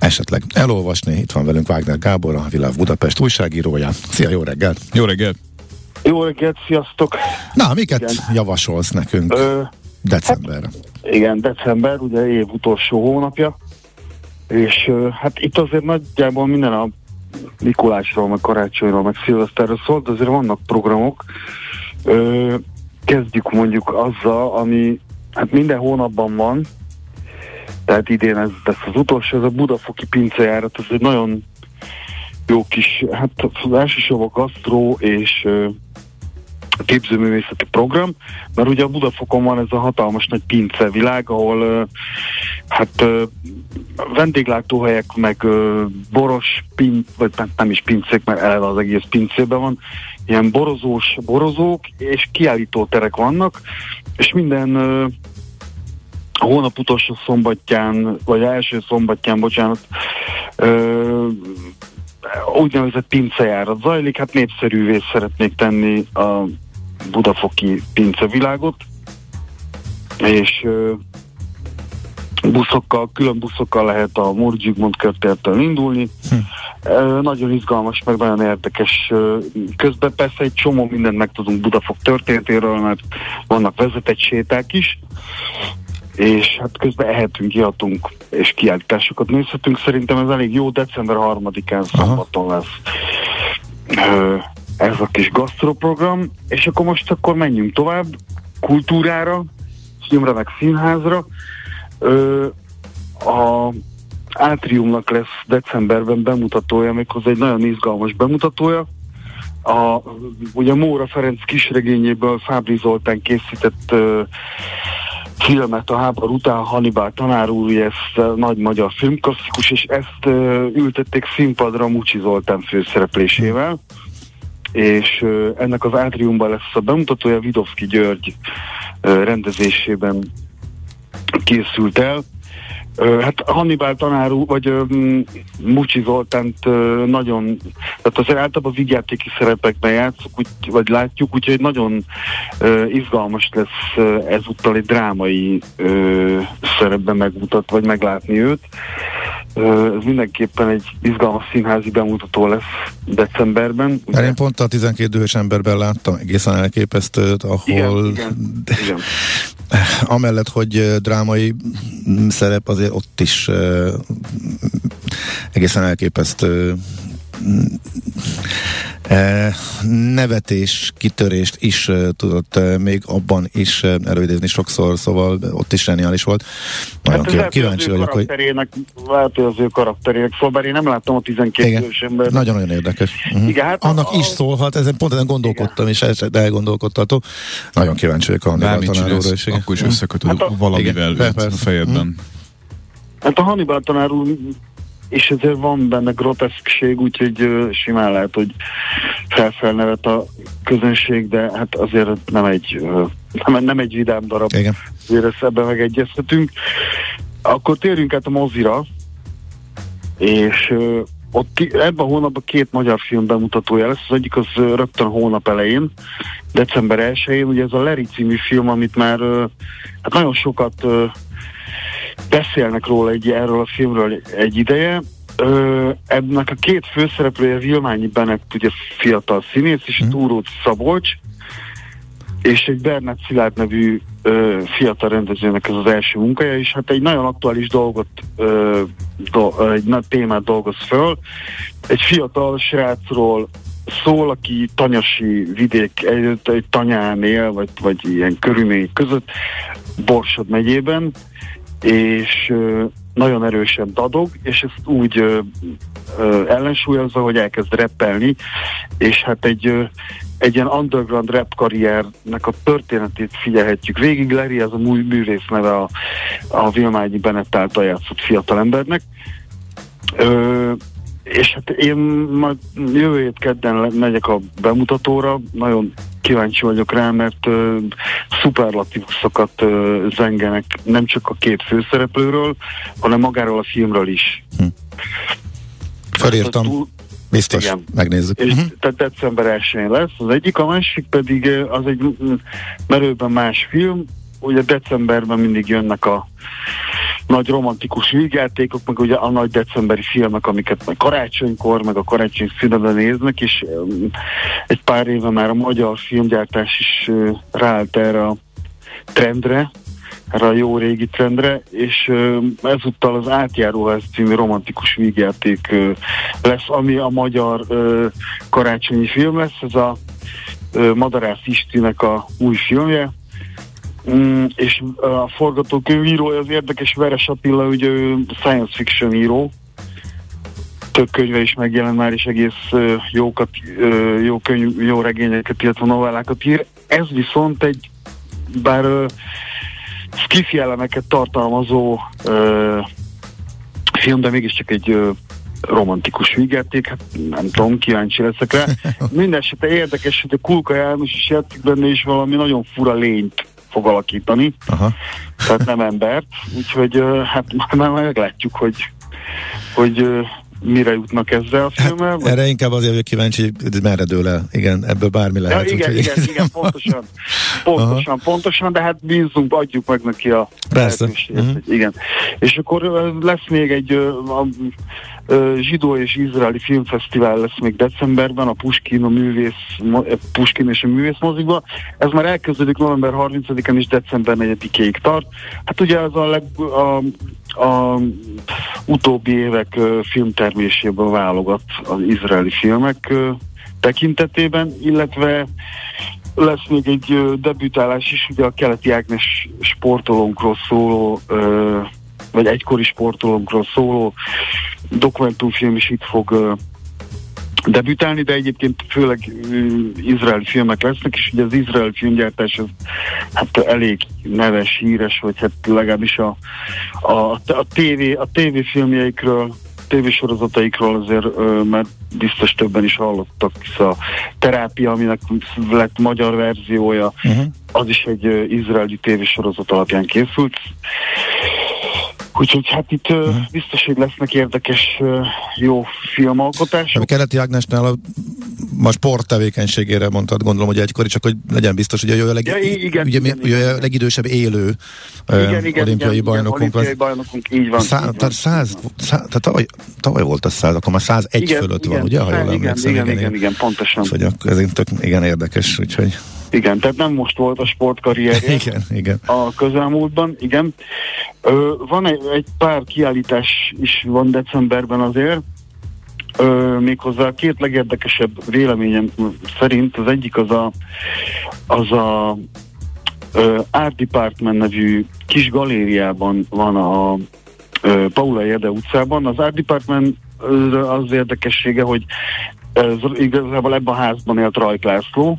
esetleg elolvasni. Itt van velünk Wagner Gábor, a Világ Budapest újságírója. Szia, jó reggelt! Jó reggelt! Jó reggelt, sziasztok! Na, miket Igen. javasolsz nekünk Ö, decemberre? igen, december, ugye év utolsó hónapja, és hát itt azért nagyjából minden a Mikulásról, meg karácsonyról, meg szilveszterről szólt, de azért vannak programok. Ö, kezdjük mondjuk azzal, ami hát minden hónapban van, tehát idén ez lesz az utolsó, ez a Budafoki pincejárat, ez egy nagyon jó kis, hát az elsősorban gasztró és képzőművészeti program, mert ugye a Budafokon van ez a hatalmas nagy pince világ, ahol hát vendéglátóhelyek, meg boros pin, vagy nem, is pincék, mert eleve az egész pincében van, ilyen borozós borozók és kiállítóterek vannak, és minden a hónap utolsó szombatján, vagy első szombatján, bocsánat, ö, úgynevezett pincejárat zajlik, hát népszerűvé szeretnék tenni a budafoki pincevilágot, és ö, buszokkal, külön buszokkal lehet a Móri Zsigmond körtértől indulni. Hm. Ö, nagyon izgalmas, meg nagyon érdekes. Közben persze egy csomó mindent megtudunk Budafok történetéről, mert vannak vezetett séták is, és hát közben ehetünk, ihatunk, és kiállításokat nézhetünk. Szerintem ez elég jó, december 3-án szombaton lesz ö, ez a kis gasztroprogram, és akkor most akkor menjünk tovább kultúrára, filmre meg színházra. Ö, a Átriumnak lesz decemberben bemutatója, méghozzá egy nagyon izgalmas bemutatója. A, ugye Móra Ferenc kisregényéből Fábri Zoltán készített ö, filmet a háború után, Hannibal tanár úr, ez uh, nagy magyar filmklasszikus, és ezt uh, ültették színpadra Mucsi Zoltán főszereplésével, és uh, ennek az átriumban lesz a bemutatója, Vidovszki György rendezésében készült el. Hát Hannibal tanár úr, vagy Mucsi Zoltánt nagyon, tehát azért általában vigyátéki szerepekben játszunk, úgy, vagy látjuk, úgyhogy nagyon izgalmas lesz ezúttal egy drámai szerepben megmutat, vagy meglátni őt. Ez mindenképpen egy izgalmas színházi bemutató lesz decemberben. Mert én pont a 12 dühös emberben láttam egészen elképesztőt, ahol Igen, igen, igen. amellett, hogy drámai mm, szerep, azért ott is egészen elképesztő mm, nevetés, kitörést is tudott még abban is előidézni sokszor, szóval ott is zseniális volt. Nagyon Hát kíváncsi vagyok, hogy... lehet, hogy az ő karakterének szól, bár én nem láttam a 12 igen, éves ember. nagyon-nagyon érdekes. Uh-huh. Igen, hát Annak a- is szólhat, ezen pont ezen gondolkodtam, és ez elgondolkodtató. Nagyon kíváncsi vagyok a Hannibal Bármit tanár úrra csinálsz, is. igen. akkor is összekötöd Hát a- valamivel Igen, őt a fejedben. Hát a Hannibal tanár úr és ezért van benne groteszkség, úgyhogy ö, simán lehet, hogy felfelnevet a közönség, de hát azért nem egy, nem, nem egy vidám darab, Igen. azért ezt ebben megegyeztetünk. Akkor térjünk át a mozira, és ott ebben a hónapban két magyar film bemutatója lesz, az egyik az rögtön hónap elején, december 1-én, ugye ez a Leri című film, amit már hát nagyon sokat beszélnek róla egy, erről a filmről egy ideje. Ö, ennek a két főszereplője Vilmányi Benett, ugye fiatal színész, és Mhm. Túróci Szabolcs, és egy Bernát Szilárd nevű ö, fiatal rendezőnek ez az első munkája, és hát egy nagyon aktuális dolgot, ö, do, egy nagy témát dolgoz föl. Egy fiatal srácról szól, aki tanyasi vidék, egy, egy tanyán él, vagy, vagy ilyen körülmények között, Borsod megyében, és nagyon erősen dadog, és ezt úgy ö, ö, ellensúlyozza, hogy elkezd reppelni, és hát egy, ö, egy ilyen underground rap karriernek a történetét figyelhetjük végig. Larry, ez a mű, művész neve a, a Vilmányi Bennett által játszott fiatalembernek. És hát én majd jövő hét kedden megyek a bemutatóra, nagyon kíváncsi vagyok rá, mert ö, szuperlatívuszokat ö, zengenek nem csak a két főszereplőről, hanem magáról a filmről is. Felírtam, Túl- biztos, Igen. megnézzük. És Mhm. tehát december 1 lesz az egyik, a másik pedig az egy merőben más film. Ugye decemberben mindig jönnek a nagy romantikus vígjátékok, meg ugye a nagy decemberi filmek, amiket meg karácsonykor, meg a karácsony szünetben néznek, és ö, egy pár éve már a magyar filmgyártás is ráállt erre a trendre, erre a jó régi trendre, és ezúttal az Átjáróház című romantikus vígjáték lesz, ami a magyar karácsonyi film lesz, ez a Madarász Istinek a új filmje, Mm, és a forgatókönyvírója az érdekes, Veres Attila, ugye ő science fiction író, több könyve is megjelent már, és egész ö, jókat, ö, jó, könyv, jó regényeket, illetve novellákat ír. Ez viszont egy, bár ö, skifi elemeket tartalmazó ö, film, de mégiscsak egy ö, romantikus vígjáték, hát nem tudom, kíváncsi leszek rá. Mindenesetre érdekes, hogy a Kulka János is játszik benne, és valami nagyon fura lényt fog alakítani, Aha. tehát nem embert, úgyhogy hát már meglátjuk, hogy, hogy mire jutnak ezzel a filmmel. vagy- Erre inkább azért vagyok kíváncsi, hogy merre dől el. Igen, ebből bármi Ja, lehet. igen, úgyhogy- igen, igen, pontosan. Pontosan, pontosan, de hát bízunk, adjuk meg neki a Persze. lehetőséget, Mhm. hogy Igen. És akkor lesz még egy a, zsidó és izraeli filmfesztivál lesz még decemberben, a Puskin, a művész, ö, Puskin és a művész mozikba. Ez már elkezdődik november 30-án és december 4-ig tart. Hát ugye ez a, leg, a, a utóbbi évek filmterméséből válogat az izraeli filmek tekintetében, illetve lesz még egy debütálás is, ugye a keleti Ágnes sportolónkról szóló, vagy egykori sportolónkról szóló dokumentumfilm is itt fog debütálni, de egyébként főleg ö, izraeli filmek lesznek, és ugye az izraeli filmgyártás az hát elég neves, híres, vagy hát legalábbis a, a, a, TV, a tévéfilmjeikről tévésorozataikról azért ö, már biztos többen is hallottak, hisz a terápia, aminek lett magyar verziója, Uh-huh. az is egy ö, izraeli tévésorozat alapján készült. Úgyhogy hát itt ö, biztos, hogy lesznek érdekes, ö, jó filmalkotások. A keleti Ágnesnál a, a sport tevékenységére mondtad, gondolom, hogy egykori, csak hogy legyen biztos, hogy a, leg, Ja, igen, ugye, igen, ugye igen. legidősebb élő Igen, igen, olimpiai igen, bajnokunk. Igen, olimpiai bajnokunk, így van. szá, így van. tehát, száz, szá, tehát tavaly, tavaly volt a száz, akkor már 101 igen, fölött igen, van, ugye? Ha jól igen, igen, igen, igen, igen, pontosan. Hogy akkor ez tök, igen érdekes, úgyhogy Igen, tehát nem most volt a sportkarrierje. igen, igen. a közelmúltban, igen. Ö, van egy, egy pár kiállítás is van decemberben azért, Ö, méghozzá két legérdekesebb véleményem szerint az egyik az a, az a ö, Art Department nevű kis galériában van a ö, Paula Jede utcában. Az Art Department az érdekessége, hogy ez igazából ebben a házban élt Rajk László,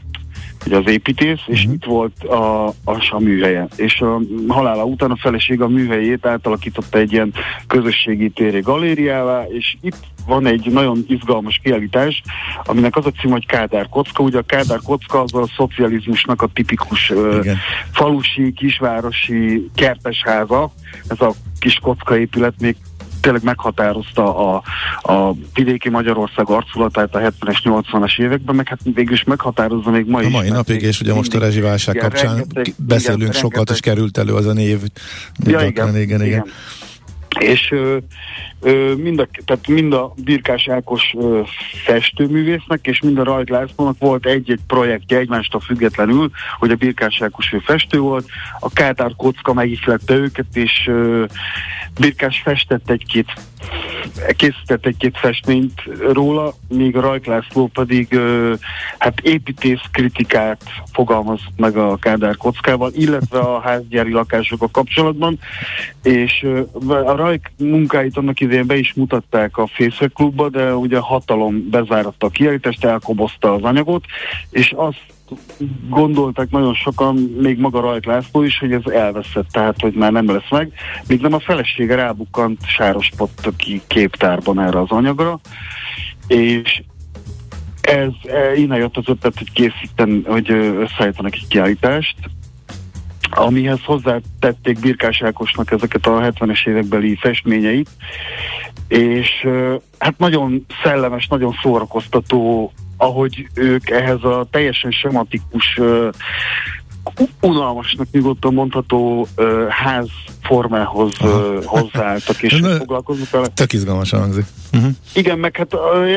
ugye az építész, és Mhm. itt volt a, a, a műhelye. És a halála után a feleség a műhelyét átalakította egy ilyen közösségi téri galériává, és itt van egy nagyon izgalmas kiállítás, aminek az a cím, hogy Kádár kocka. Ugye a Kádár kocka az a szocializmusnak a tipikus Igen. falusi, kisvárosi kertesháza. Ez a kis kocka épület még tényleg meghatározta a, a vidéki Magyarország arculatát a 70-es, 80-as években, meg hát végül is meghatározza még ma A is. mai mert napig, és ugye most a rezsiválság igen, kapcsán rengeteg- beszélünk igen, sokat, és rengeteg- került elő az a név. Ja, gyakran, igen, igen, igen. És ö, ö, mind, a, tehát mind a Birkás Ákos ö, festőművésznek, és mind a Rajk Lászlónak volt egy-egy projektje egymástól függetlenül, hogy a Birkás Ákos ő festő volt, a Kátár Kocka megihlette őket, és ö, Birkás festett egy-két készített egy-két festményt róla, míg a Rajk László pedig hát építész kritikát fogalmazott meg a Kádár kockával, illetve a házgyári lakásokkal kapcsolatban, és a Rajk munkáit annak idején be is mutatták a Facebook klubba, de ugye a hatalom bezáratta a kiállítást, elkobozta az anyagot, és azt gondolták nagyon sokan, még maga Rajk László is, hogy ez elveszett, tehát hogy már nem lesz meg, míg nem a felesége rábukkant Sáros Pottoki képtárban erre az anyagra, és ez e, innen jött az ötlet, hogy készíten, hogy összeállítanak egy kiállítást, amihez hozzátették Birkás Ákosnak ezeket a 70-es évekbeli festményeit, és hát nagyon szellemes, nagyon szórakoztató, ahogy ők ehhez a teljesen sematikus, unalmasnak nyugodtan mondható ö, házformához ö, hozzáálltak, és Na, foglalkoznak vele. Tök izgalmasan hangzik. Uh-huh. Igen, meg hát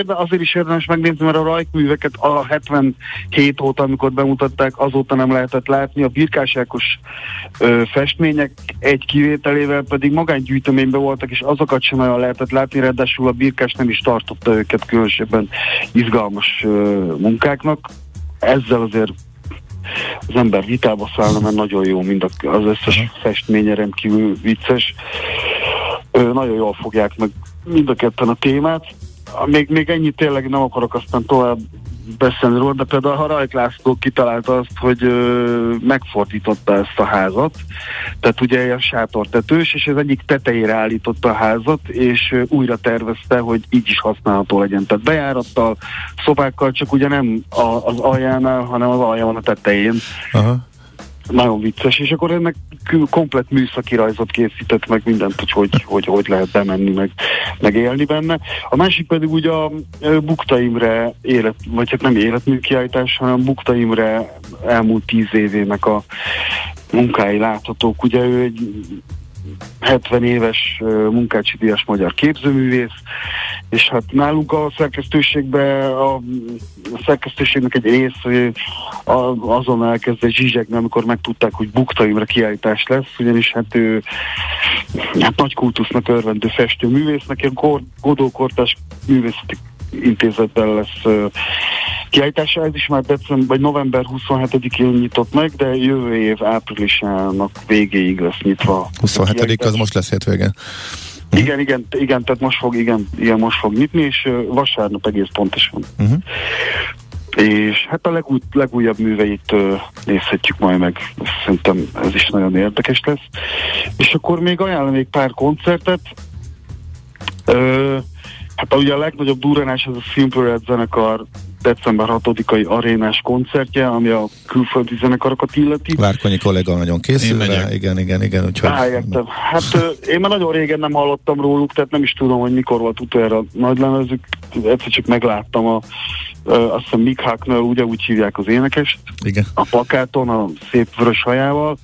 azért is érdemes megnézni, mert a rajkműveket a 77 óta, amikor bemutatták, azóta nem lehetett látni. A birkásákos ö, festmények egy kivételével pedig magángyűjteményben voltak, és azokat sem nagyon lehetett látni, ráadásul a birkás nem is tartotta őket különösebben izgalmas ö, munkáknak. Ezzel azért az ember vitába szállna, mert nagyon jó, mind az összes festménye rendkívül vicces. Ö, nagyon jól fogják meg mind a ketten a témát. Még, még ennyit tényleg nem akarok aztán tovább beszélni róla, de például a Rajk László kitalálta azt, hogy ö, megfordította ezt a házat, tehát ugye ilyen sátortetős, és az egyik tetejére állította a házat, és ö, újra tervezte, hogy így is használható legyen. Tehát bejárattal, szobákkal, csak ugye nem a, az aljánál, hanem az alja van a tetején. Aha. Nagyon vicces, és akkor ennek komplet műszaki rajzot készített meg mindent, hogy hogy, hogy, hogy lehet bemenni, meg, meg élni benne. A másik pedig ugye a Bukta élet, vagy hát nem életműkiállítás, hanem Bukta elmúlt tíz évének a munkái láthatók. Ugye ő egy 70 éves munkácsi díjas magyar képzőművész, és hát nálunk a szerkesztőségben a, a szerkesztőségnek egy rész azon elkezdett zsizsegni, amikor megtudták, hogy Bukta Imre kiállítás lesz, ugyanis hát ő hát nagy kultusznak örvendő festőművésznek, ilyen Godó Kortás művészeti intézetben lesz kiállítása, ez is már december, vagy november 27-én nyitott meg, de jövő év áprilisának végéig lesz nyitva. a 27 kiállítás. az most lesz hétvégén. Igen, igen, igen, tehát most fog, igen, igen, most fog nyitni, és vasárnap egész pontosan. Uh-huh. És hát a legúj, legújabb műveit ö, nézhetjük majd meg, szerintem ez is nagyon érdekes lesz. És akkor még ajánlanék pár koncertet. Ö, hát ugye a legnagyobb durranás az a Simple Red zenekar december 6-ai arénás koncertje, ami a külföldi zenekarokat illeti. Várkonyi kollega nagyon készül Én rá. Igen, igen, igen. Úgyhogy Á, értem. Hát én már nagyon régen nem hallottam róluk, tehát nem is tudom, hogy mikor volt utoljára nagy lemezük. Egyszer csak megláttam a, azt hiszem Mick Hucknall, ugye úgy hívják az énekest, igen. a plakáton, a szép vörös hajával.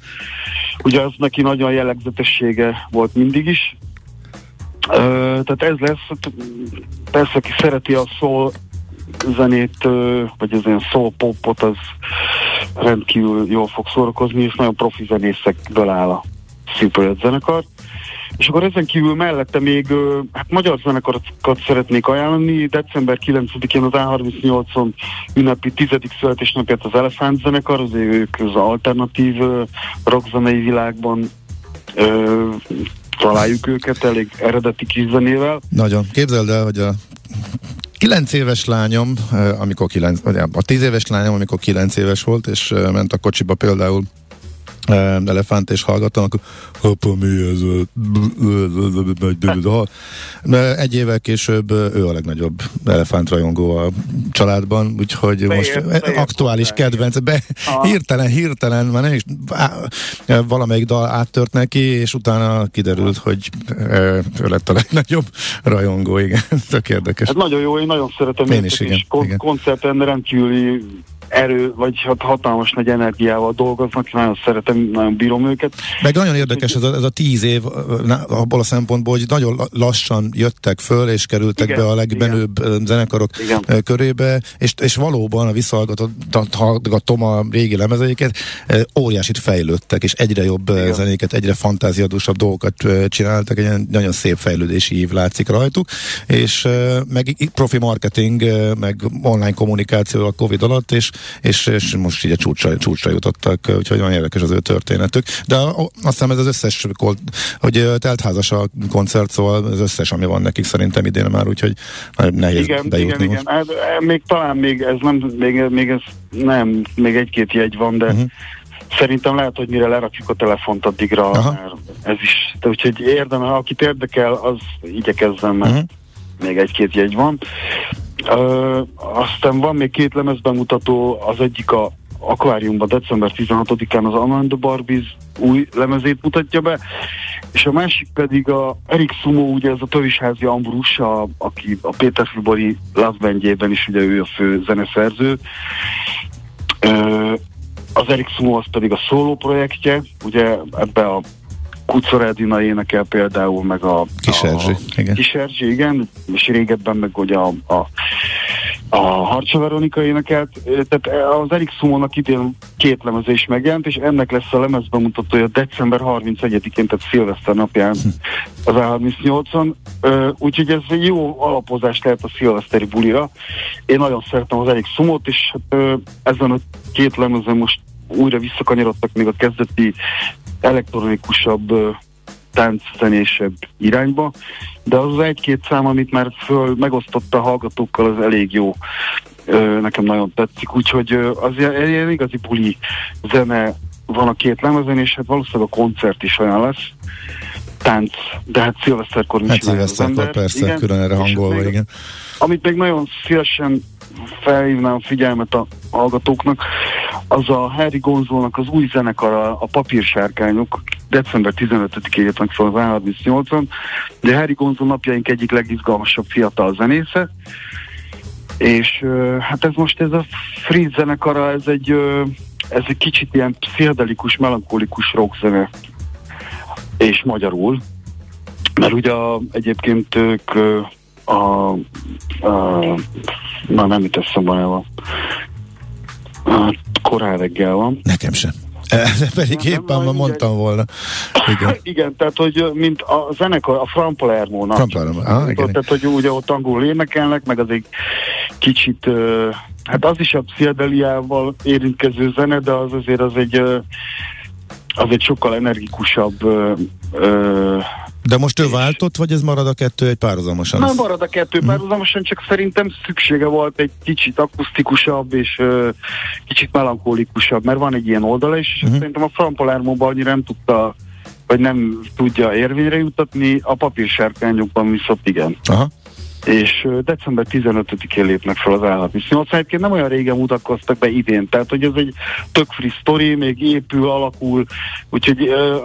Ugye az neki nagyon jellegzetessége volt mindig is. Tehát ez lesz, hát, persze, aki szereti a soul zenét, vagy az ilyen soul popot, az rendkívül jól fog szórakozni, és nagyon profi zenészekből áll a Simple zenekar. És akkor ezen kívül mellette még hát magyar zenekarokat szeretnék ajánlani. December 9-én az A38-on ünnepi 10. születésnapját az Elefánt zenekar, azért ők az alternatív rockzenei világban találjuk őket elég eredeti kis zenével. Nagyon. Képzeld el, hogy a kilenc éves lányom, eh, amikor kilenc, a tíz éves lányom, amikor kilenc éves volt, és eh, ment a kocsiba például elefánt és hallgattam, akkor apa mi ez? Egy évvel később ő a legnagyobb elefántrajongó a családban, úgyhogy most Beért- eh, beért aktuális hozzá, kedvenc, be, Aha. hirtelen, hirtelen, már nem is, á, valamelyik dal áttört neki, és utána kiderült, hogy ő lett a legnagyobb rajongó, igen, tök érdekes. Hát nagyon jó, én nagyon szeretem Én is, igen, és kon- igen. koncerten rendkívüli erő, vagy hát hatalmas nagy energiával dolgoznak, nagyon szeretem, nagyon bírom őket. Meg nagyon érdekes ez a, ez a tíz év, abból a szempontból, hogy nagyon la- lassan jöttek föl, és kerültek Igen, be a legbenőbb igen. zenekarok Igen. körébe, és, és valóban a visszahallgatom a régi lemezeiket, óriásit fejlődtek, és egyre jobb Igen. zenéket, egyre fantáziadúsabb dolgokat csináltak, egy nagyon szép fejlődési ív látszik rajtuk, és meg profi marketing, meg online kommunikáció a Covid alatt, és, és, és most így a csúcsra, csúcsra jutottak, úgyhogy nagyon érdekes az ő történetük. De azt hiszem ez az összes, hogy teltházas a koncert, szóval az összes, ami van nekik szerintem idén már, úgyhogy nehéz Igen, bejutni igen, most. igen. Hát, eh, még talán még ez nem, még, még ez nem, még egy-két jegy van, de uh-huh. szerintem lehet, hogy mire lerakjuk a telefont addigra, Aha. már ez is. De úgyhogy érdemel, akit érdekel, az igyekezzen, mert uh-huh. még egy-két jegy van. Ö, aztán van még két lemezbemutató, az egyik a akváriumban december 16-án az the Barbies új lemezét mutatja be, és a másik pedig a Erik Sumo, ugye ez a Tövisházi Ambrus, a, aki a Péter Fibori Love is ugye ő a fő zeneszerző. Ö, az Erik Sumo az pedig a szóló projektje, ugye ebbe a Kucor Edina énekel például, meg a... Kis a, Erzsi, igen. Kis Erzsi, igen, és régebben meg ugye a, a, a Harcsa Veronika énekelt. Tehát az Erik Sumónak idén két lemeze is megjelent, és ennek lesz a lemezbemutatója december 31-én, tehát szilveszter napján az A38-on. Ö, Úgyhogy ez egy jó alapozás lehet a szilveszteri bulira. Én nagyon szeretem az Erik Sumót, és ezen a két lemezen most újra visszakanyarodtak még a kezdeti elektronikusabb tánczenésebb irányba, de az egy-két szám, amit már föl megosztotta a hallgatókkal, az elég jó nekem nagyon tetszik, úgyhogy az ilyen igazi buli zene van a két lemezen, és hát valószínűleg a koncert is olyan lesz. Tánc, de hát szilveszterkor Hát szilveszterkor persze, Igen, külön erre hangolva, igen. Amit még nagyon szívesen felhívnám a figyelmet a hallgatóknak, az a Harry Gonzolnak az új zenekara, a Papírsárkányok, december 15-én jött meg fel az A38-on, de Harry Gonzol napjaink egyik legizgalmasabb fiatal zenésze, és hát ez most ez a Fritz zenekara, ez egy, ez egy kicsit ilyen pszichedelikus, melankolikus rockzene, és magyarul, mert ugye a, egyébként ők a, a na nem jut eszembe a, a korán reggel van. Nekem sem. Pedig Nem, éppen ma mondtam volna. Igen. Igen, tehát hogy mint a zenekar, a Fran Palermo-nak. Fran Palermo, ah, igen. Tehát, hogy ugye ott angol énekelnek, meg az egy kicsit, hát az is a pszichedeliával érintkező zene, de az azért az egy az egy sokkal energikusabb ö, ö, De most ő váltott, vagy ez marad a kettő egy párhuzamosan? Nem marad a kettő Mhm. párhuzamosan, csak szerintem szüksége volt egy kicsit akusztikusabb és ö, kicsit melankólikusabb, mert van egy ilyen oldala is, és Mhm. szerintem a Fran Palermo-ban annyira nem tudta, vagy nem tudja érvényre jutatni, a papírsárkányokban viszont igen. Aha. És december 15-én lépnek fel az állami színházba. Egyébként nem olyan régen mutatkoztak be idén, tehát hogy ez egy tök free story, még épül, alakul, úgyhogy ö,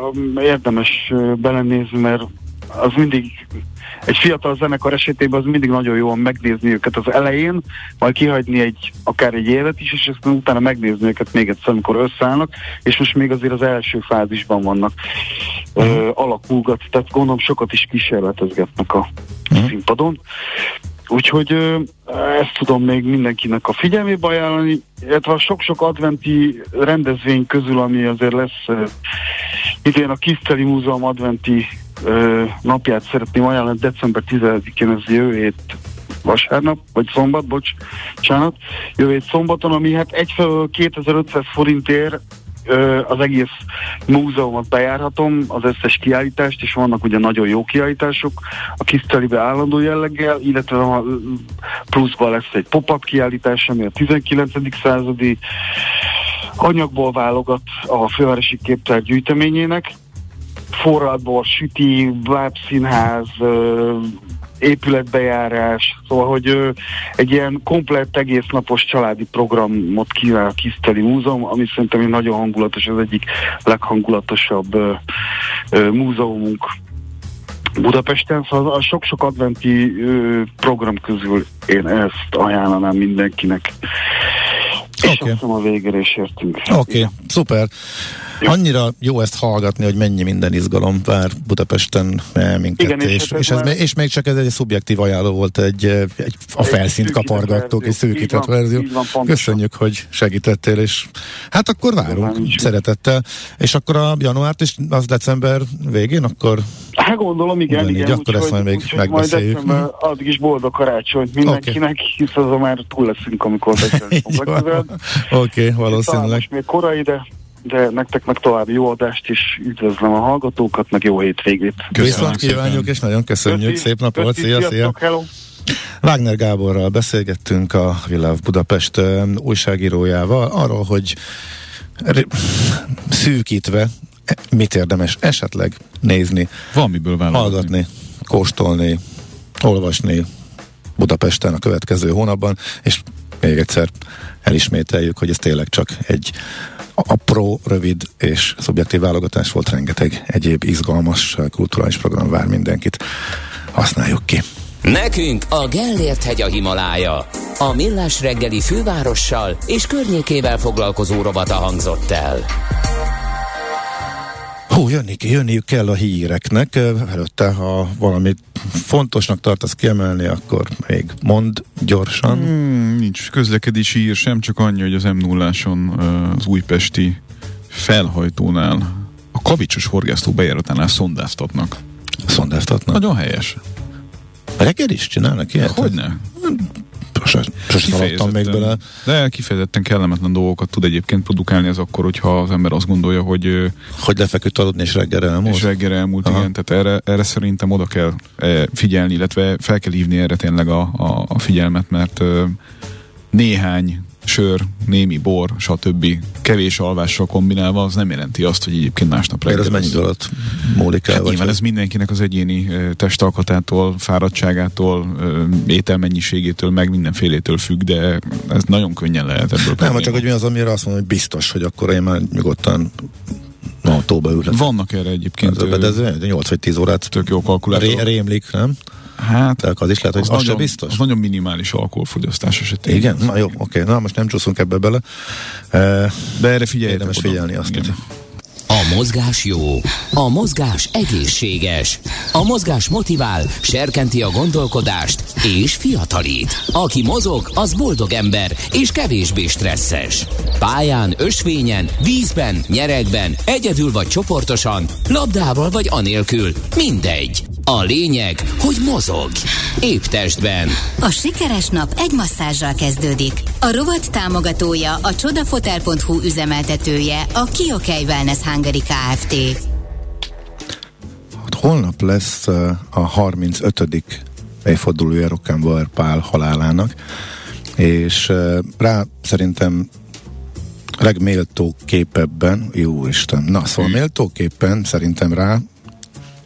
érdemes belenézni, mert az mindig egy fiatal zenekar esetében az mindig nagyon jó megnézni őket az elején, majd kihagyni egy, akár egy évet is, és aztán utána megnézni őket még egyszer, amikor összeállnak, és most még azért az első fázisban vannak ö, alakulgat, tehát gondolom sokat is kísérletezgetnek a Mhm. színpadon. Úgyhogy ö, ezt tudom még mindenkinek a figyelmébe ajánlani, illetve a sok-sok adventi rendezvény közül, ami azért lesz ö, idén a Kiszteli Múzeum adventi napját szeretném ajánlani, december 10-én ez jövő hét vasárnap, vagy szombat, bocs, bocsánat, jövő hét szombaton, ami hát egyfelől 2500 forintért az egész múzeumot bejárhatom, az összes kiállítást, és vannak ugye nagyon jó kiállítások a Kisztelibe állandó jelleggel, illetve a pluszban lesz egy pop-up kiállítás, ami a 19. századi anyagból válogat a fővárosi képtár gyűjteményének. Forradbor, süti, bábszínház, épületbejárás, szóval, hogy egy ilyen komplett egésznapos családi programot kíván a Kiszteli Múzeum, ami szerintem egy nagyon hangulatos, az egyik leghangulatosabb múzeumunk Budapesten, szóval a sok-sok adventi ö, program közül én ezt ajánlanám mindenkinek. És Oké. azt hiszem a végére is értünk. Oké, okay, szuper. Annyira jó ezt hallgatni, hogy mennyi minden izgalom vár Budapesten eh, minket, Igen, és és, hát és, ez, és még csak ez egy szubjektív ajánló volt, egy, eh, egy a felszínt kapargattuk, egy szűkített verzió. Köszönjük, hogy segítettél, és hát akkor várunk nincs. szeretettel. És akkor a januárt is, az december végén, akkor Hát gondolom, igen, Ugyanígy, igen. akkor ezt majd még úgyhogy megbeszéljük. Majd december, addig is boldog karácsonyt mindenkinek, hisz azon már túl leszünk, amikor legközelebb. Oké, okay, Talán valószínűleg. most még korai, de, de nektek meg további jó adást is üdvözlöm a hallgatókat, meg jó hétvégét. Viszont kívánjuk, és nagyon köszönjük. Köszi, Szép nap volt, köszi, szia, szia. sziasztok, Hello. Wagner Gáborral beszélgettünk a Love Budapest újságírójával arról, hogy r- szűkítve mit érdemes esetleg nézni, Van miből hallgatni, kóstolni, olvasni Budapesten a következő hónapban, és még egyszer elismételjük, hogy ez tényleg csak egy apró, rövid és szubjektív válogatás volt, rengeteg egyéb izgalmas kulturális program vár mindenkit. Használjuk ki. Nekünk a Gellért hegy a Himalája. A Millás reggeli fővárossal és környékével foglalkozó rovata hangzott el. Hú, jönni, jönniük kell a híreknek. Előtte, ha valamit fontosnak tartasz kiemelni, akkor még mond gyorsan. Mm. Hmm, nincs közlekedési ír sem, csak annyi, hogy az m 0 az újpesti felhajtónál a kavicsos horgásztó bejáratánál szondáztatnak. Szondáztatnak. Nagyon helyes. Reggel is csinálnak ilyet? Hogyne? Sose, sose szaladtam még bele. De kifejezetten kellemetlen dolgokat tud egyébként produkálni ez akkor, hogyha az ember azt gondolja, hogy Hogy lefeküdt aludni és reggel és elmúlt. reggel elmúlt, Aha. igen, tehát erre, erre szerintem oda kell e, figyelni, illetve fel kell hívni erre tényleg a, a, a figyelmet, mert néhány sör, némi bor, stb. kevés alvással kombinálva, az nem jelenti azt, hogy egyébként másnap reggel. ez mennyi alatt múlik el? Hát nyilván ez mindenkinek az egyéni testalkatától, fáradtságától, ételmennyiségétől, meg mindenfélétől függ, de ez nagyon könnyen lehet ebből. Nem, probléma. csak hogy mi az, amire azt mondom, hogy biztos, hogy akkor én már nyugodtan autóba ülök. Vannak erre egyébként Ez, de ez 8 vagy 10 órát tök jó kalkulátor. ré, rémlik, nem? Hát Tehát az is lehet, hogy az, az nagyon, biztos. az nagyon minimális alkoholfogyasztás esetén. Igen? Na jó, oké. Na most nem csúszunk ebbe bele. E, De erre figyelj. Érdemes figyelni azt, hogy A mozgás jó, a mozgás egészséges, a mozgás motivál, serkenti a gondolkodást és fiatalít. Aki mozog, az boldog ember és kevésbé stresszes. Pályán, ösvényen, vízben, nyeregben, egyedül vagy csoportosan, labdával vagy anélkül, mindegy. A lényeg, hogy mozog. Épp testben. A sikeres nap egy masszázsal kezdődik. A rovat támogatója, a csodafotel.hu üzemeltetője, a Kiokei Wellness Hungary Kft. Hát holnap lesz uh, a 35. évfordulója Rockenbauer Pál halálának, és uh, rá szerintem legméltó képebben, jó Isten, na szóval méltóképpen szerintem rá,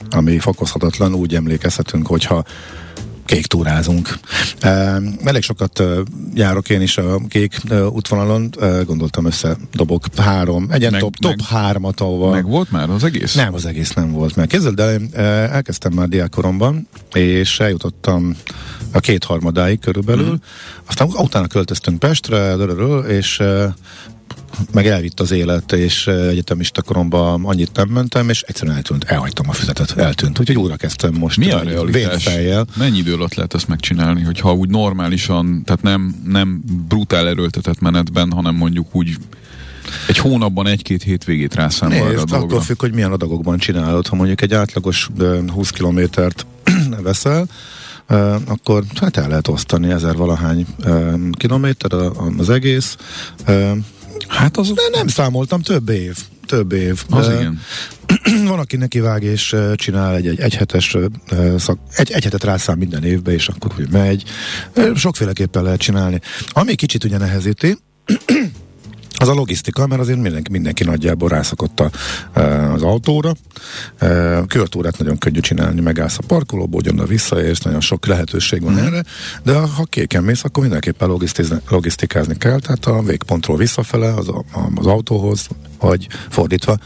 ami fokozhatatlan, úgy emlékezhetünk, hogyha kék túrázunk. Elég sokat járok én is a kék útvonalon, gondoltam össze dobok három, egyen Meg- top, top meg- hármat, ahova Meg volt már az egész? nem, az egész nem volt meg. Képzeld el, elkezdtem már diákkoromban, és eljutottam a kétharmadáig körülbelül. Mm. Aztán utána költöztünk Pestre, és meg elvitt az élet, és egyetemista koromban annyit nem mentem, és egyszerűen eltűnt, elhagytam a füzetet, eltűnt. Úgyhogy újra kezdtem most. Mi a realitás? Vérfejjel. Mennyi idő alatt lehet ezt megcsinálni, hogyha úgy normálisan, tehát nem, nem brutál erőltetett menetben, hanem mondjuk úgy egy hónapban egy-két hétvégét rászámol erre a Nézd, dologra. függ, hogy milyen adagokban csinálod. Ha mondjuk egy átlagos ö, 20 kilométert veszel, akkor hát el lehet osztani ezer valahány ö, kilométer az egész. Hát az... De nem számoltam, több év. Több év. Az Ö, igen. Van, aki nekivág és ö, csinál egy, egy egyhetes ö, szak, egy, egy hetet rászám minden évbe, és akkor úgy megy. Sokféleképpen lehet csinálni. Ami kicsit ugye nehezíti, az a logisztika, mert azért mindenki, mindenki nagyjából rászokott a, e, az autóra. E, Körtúrát nagyon könnyű csinálni, megállsz a parkolóba, ugyan visszaérsz, nagyon sok lehetőség van erre, de ha kéken mész, akkor mindenképpen logisztikázni kell, tehát a végpontról visszafele az, az autóhoz, vagy fordítva,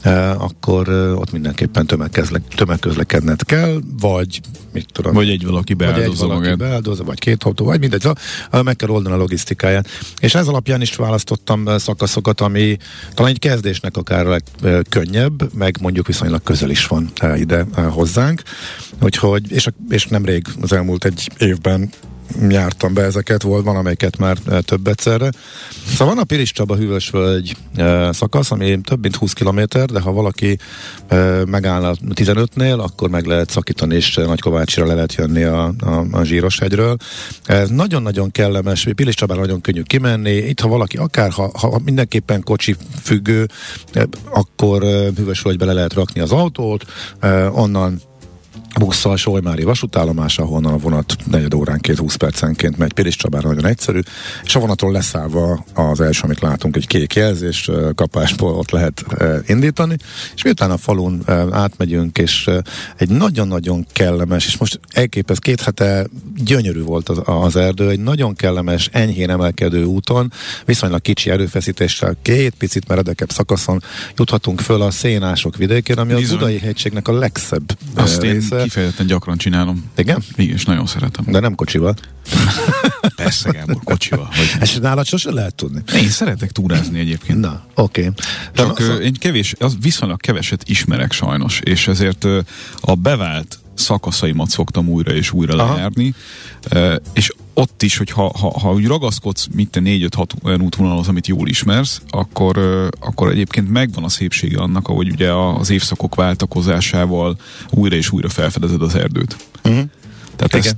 e, akkor ott mindenképpen tömegkezle, tömegközlekedned kell, vagy mit tudom, Vagy egy valaki vagy egy beáldozza valaki magát. beáldozza, vagy két autó, vagy mindegy, szóval meg kell oldani a logisztikáját. És ez alapján is választottam eh, szakaszokat, ami talán egy kezdésnek akár a legkönnyebb, meg mondjuk viszonylag közel is van ide hozzánk. Úgyhogy, és, és nemrég az elmúlt egy évben jártam be ezeket, volt van, amelyiket már eh, több egyszerre. Szóval van a Piris Csaba Hűvösvölgy eh, szakasz, ami több mint 20 km, de ha valaki eh, megáll a 15-nél, akkor meg lehet szakítani, és eh, Nagykovácsira le lehet jönni a, a, a Zsíroshegyről. Ez nagyon-nagyon kellemes, Pilis Csabára nagyon könnyű kimenni. Itt, ha valaki akár, ha, ha mindenképpen kocsi függő, akkor Hűvösvölgybe le lehet rakni az autót, onnan busszal Solymári vasútállomás, ahonnan a vonat negyed óránként, 20 percenként megy Pilis Csabára, nagyon egyszerű, és a vonaton leszállva az első, amit látunk, egy kék jelzés, kapásból ott lehet indítani, és miután a falun átmegyünk, és egy nagyon-nagyon kellemes, és most elképesz két hete gyönyörű volt az, az erdő, egy nagyon kellemes, enyhén emelkedő úton, viszonylag kicsi erőfeszítéssel, két picit meredekebb szakaszon juthatunk föl a szénások vidékén, ami a Bizony. Budai hegységnek a legszebb Azt része. Kifejezetten gyakran csinálom. Igen? Igen, és nagyon szeretem. De nem kocsival. Persze, Gábor, kocsival. Vagy... Ezt nálad sose lehet tudni. Én szeretek túrázni egyébként. Na, oké. Okay. Csak ö, én kevés, az viszonylag keveset ismerek sajnos, és ezért a bevált szakaszaimat szoktam újra és újra Aha. lejárni, és ott is, hogy ha, ha, ha úgy ragaszkodsz, mit te 4-5-6 olyan útvonalhoz, amit jól ismersz, akkor, akkor egyébként megvan a szépsége annak, ahogy ugye az évszakok váltakozásával újra és újra felfedezed az erdőt. Uh-huh. Tehát ezt,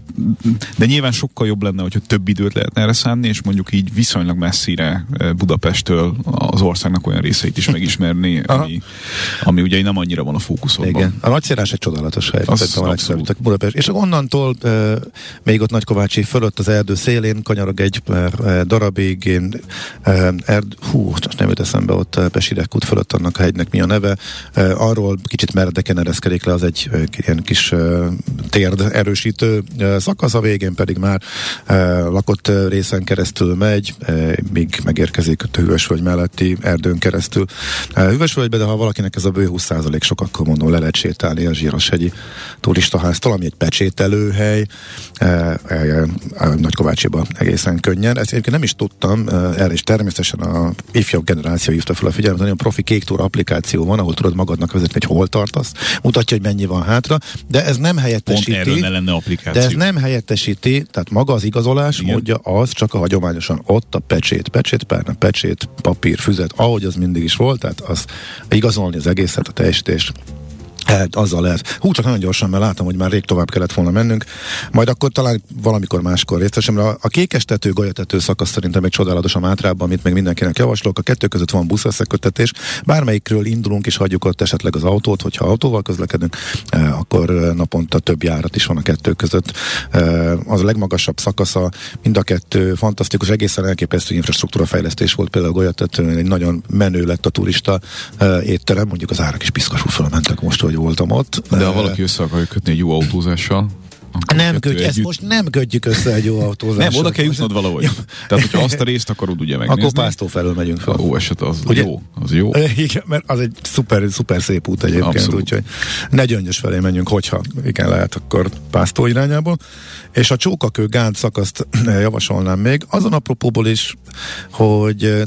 de nyilván sokkal jobb lenne, hogyha több időt lehetne erre szánni, és mondjuk így viszonylag messzire eh, Budapesttől az országnak olyan részeit is megismerni, ami, ami ugye nem annyira van a fókuszodban. Igen. A nagyszírás egy csodálatos hely. Az a Budapest. És onnantól e, még ott Nagykovácsi fölött az erdő szélén kanyarog egy e, darabig, én, e, erd, hú, most nem jut eszembe ott Pesidek út fölött annak a hegynek mi a neve. E, arról kicsit meredeken ereszkedik le, az egy e, ilyen kis e, térd erősítő szakasz, a végén pedig már lakott részen keresztül megy, míg megérkezik a Hüvösvölgy melletti erdőn keresztül. E, Hüvösvölgybe, de ha valakinek ez a bő 20% sok, akkor mondom, le lehet sétálni a Zsíroshegyi turistaháztól, ami egy pecsételőhely, Nagykovácsiba egészen könnyen. Ezt egyébként nem is tudtam, erre is természetesen a ifjabb generáció hívta fel a figyelmet, nagyon profi kék túra applikáció van, ahol tudod magadnak vezetni, hogy hol tartasz, mutatja, hogy mennyi van hátra, de ez nem helyettesíti. Pont erről ne lenne applikáció. De ez nem helyettesíti, tehát maga az igazolás Igen. módja az csak a hagyományosan ott a pecsét, pecsét, párna, pecsét, papír, füzet, ahogy az mindig is volt, tehát az igazolni az egészet, a teljesítést Hát, azzal lehet. Hú, csak nagyon gyorsan, mert látom, hogy már rég tovább kellett volna mennünk. Majd akkor talán valamikor máskor részesem. A, a kékestető, golyatető szakasz szerintem egy csodálatos a Mátrában, amit még mindenkinek javaslok. A kettő között van busz összekötetés. Bármelyikről indulunk és hagyjuk ott esetleg az autót, hogyha autóval közlekedünk, eh, akkor naponta több járat is van a kettő között. Eh, az a legmagasabb szakasza, mind a kettő fantasztikus, egészen elképesztő infrastruktúra fejlesztés volt például a egy nagyon menő lett a turista eh, étterem, mondjuk az árak is piszkosul fölmentek most, hogy voltam ott. De ha valaki össze akarja kötni egy jó autózással, nem kötj, ezt most nem kötjük össze egy jó autózással. Nem, oda kell jutnod valahogy. Tehát, hogyha azt a részt akarod ugye megnézni. Akkor Pásztó felől megyünk fel. Ó, eset az ugye? jó. Az jó. Igen, mert az egy szuper, szuper szép út egyébként, Abszolút. úgyhogy ne gyöngyös felé menjünk, hogyha igen lehet, akkor Pásztó irányából. És a csókakő gánt szakaszt javasolnám még, azon apropóból is, hogy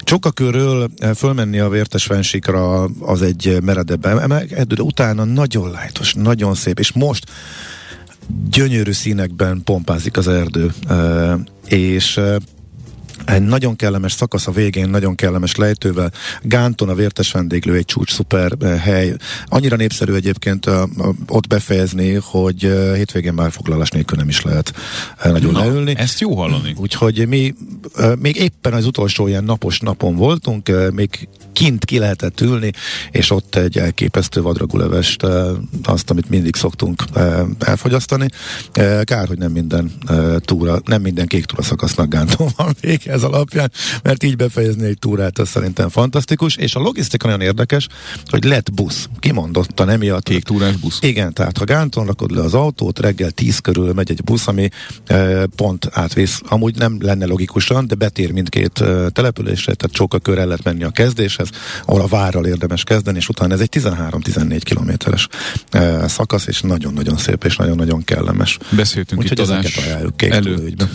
Csokakörről eh, fölmenni a vértes fensíkra az egy meredebb emelkedő, de utána nagyon lájtos, nagyon szép, és most gyönyörű színekben pompázik az erdő, eh, és eh, egy nagyon kellemes szakasz a végén, nagyon kellemes lejtővel. Gánton a vértes vendéglő egy csúcs szuper eh, hely. Annyira népszerű egyébként uh, ott befejezni, hogy hétvégén már foglalás nélkül nem is lehet nagyon Na, leülni. Ezt jó hallani. Úgyhogy mi még éppen az utolsó ilyen napos napon voltunk, még kint ki lehetett ülni, és ott egy elképesztő vadragulevest, azt, amit mindig szoktunk elfogyasztani. Kár, hogy nem minden túra, nem minden kék túra szakasznak Gánton van vége ez alapján, mert így befejezni egy túrát, az szerintem fantasztikus, és a logisztika nagyon érdekes, hogy lett busz, kimondottan emiatt. Kék túrás busz. Igen, tehát ha Gánton rakod le az autót, reggel 10 körül megy egy busz, ami pont átvisz. Amúgy nem lenne logikusan, de betér mindkét településre, tehát sokkal el lehet menni a kezdéshez, ahol a várral érdemes kezdeni, és utána ez egy 13-14 kilométeres e, szakasz, és nagyon-nagyon szép, és nagyon-nagyon kellemes. Beszéltünk Úgy, itt adás előtt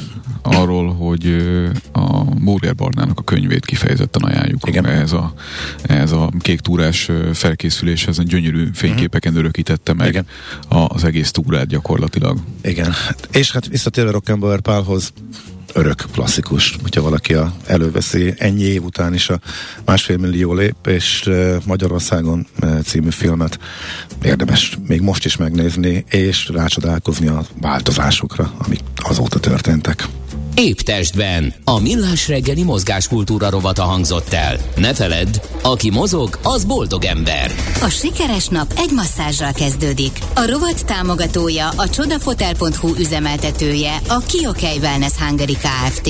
arról, hogy a Burger Barnának a könyvét kifejezetten ajánljuk. Igen. Ez a, ez a kék túrás felkészüléshez, gyönyörű fényképeken uh-huh. örökítette meg Igen. az egész túrát gyakorlatilag. Igen, és hát visszatérve Rock'n'Roller Pálhoz, örök klasszikus, hogyha valaki a, előveszi ennyi év után is a másfél millió lép, és Magyarországon című filmet érdemes még most is megnézni, és rácsodálkozni a változásokra, amik azóta történtek. Épp testben. A millás reggeli mozgáskultúra rovata hangzott el. Ne feledd, aki mozog, az boldog ember. A sikeres nap egy masszázsral kezdődik. A rovat támogatója, a csodafotel.hu üzemeltetője, a Kiokei Wellness Hungary Kft.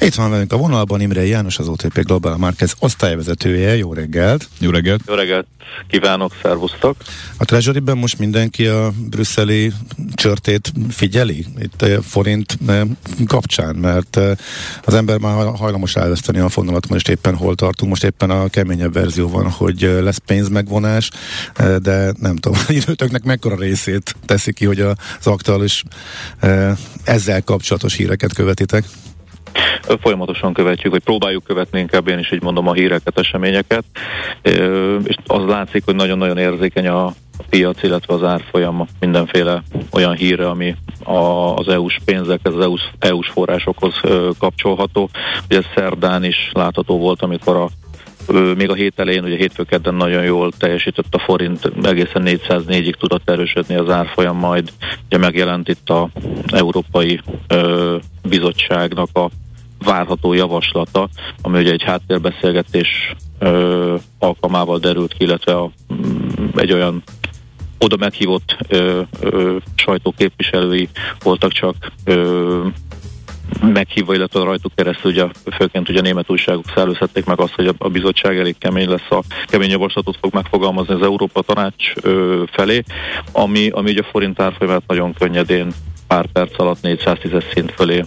Itt van velünk a vonalban Imre János, az OTP Global Markets osztályvezetője. Jó reggelt! Jó reggelt! Jó reggelt! Kívánok, szervusztok! A treasury most mindenki a brüsszeli csörtét figyeli? Itt a forint eh, kapcsán, mert eh, az ember már hajlamos elveszteni a fonalat, most éppen hol tartunk, most éppen a keményebb verzió van, hogy eh, lesz pénzmegvonás, de nem tudom, időtöknek mekkora részét teszi ki, hogy az aktuális ezzel kapcsolatos híreket követitek? Folyamatosan követjük, vagy próbáljuk követni inkább én is így mondom a híreket, eseményeket, és az látszik, hogy nagyon-nagyon érzékeny a piac, illetve az árfolyam mindenféle olyan híre, ami a, az EU-s pénzekhez, az EU-s, EU-s forrásokhoz kapcsolható. Ugye szerdán is látható volt, amikor a még a hét elején, ugye hétfőkedden nagyon jól teljesített a forint, egészen 404-ig tudott erősödni az árfolyam, majd ugye megjelent itt a Európai ö, Bizottságnak a várható javaslata, ami ugye egy háttérbeszélgetés ö, alkalmával derült ki, illetve a, mm, egy olyan oda meghívott ö, ö, sajtóképviselői voltak csak ö, meghívva, illetve rajtuk keresztül ugye, főként ugye német újságok szellőzhették meg azt, hogy a, bizottság elég kemény lesz, a kemény javaslatot fog megfogalmazni az Európa Tanács ö, felé, ami, ami ugye a forint árfolyamát nagyon könnyedén pár perc alatt 410 szint fölé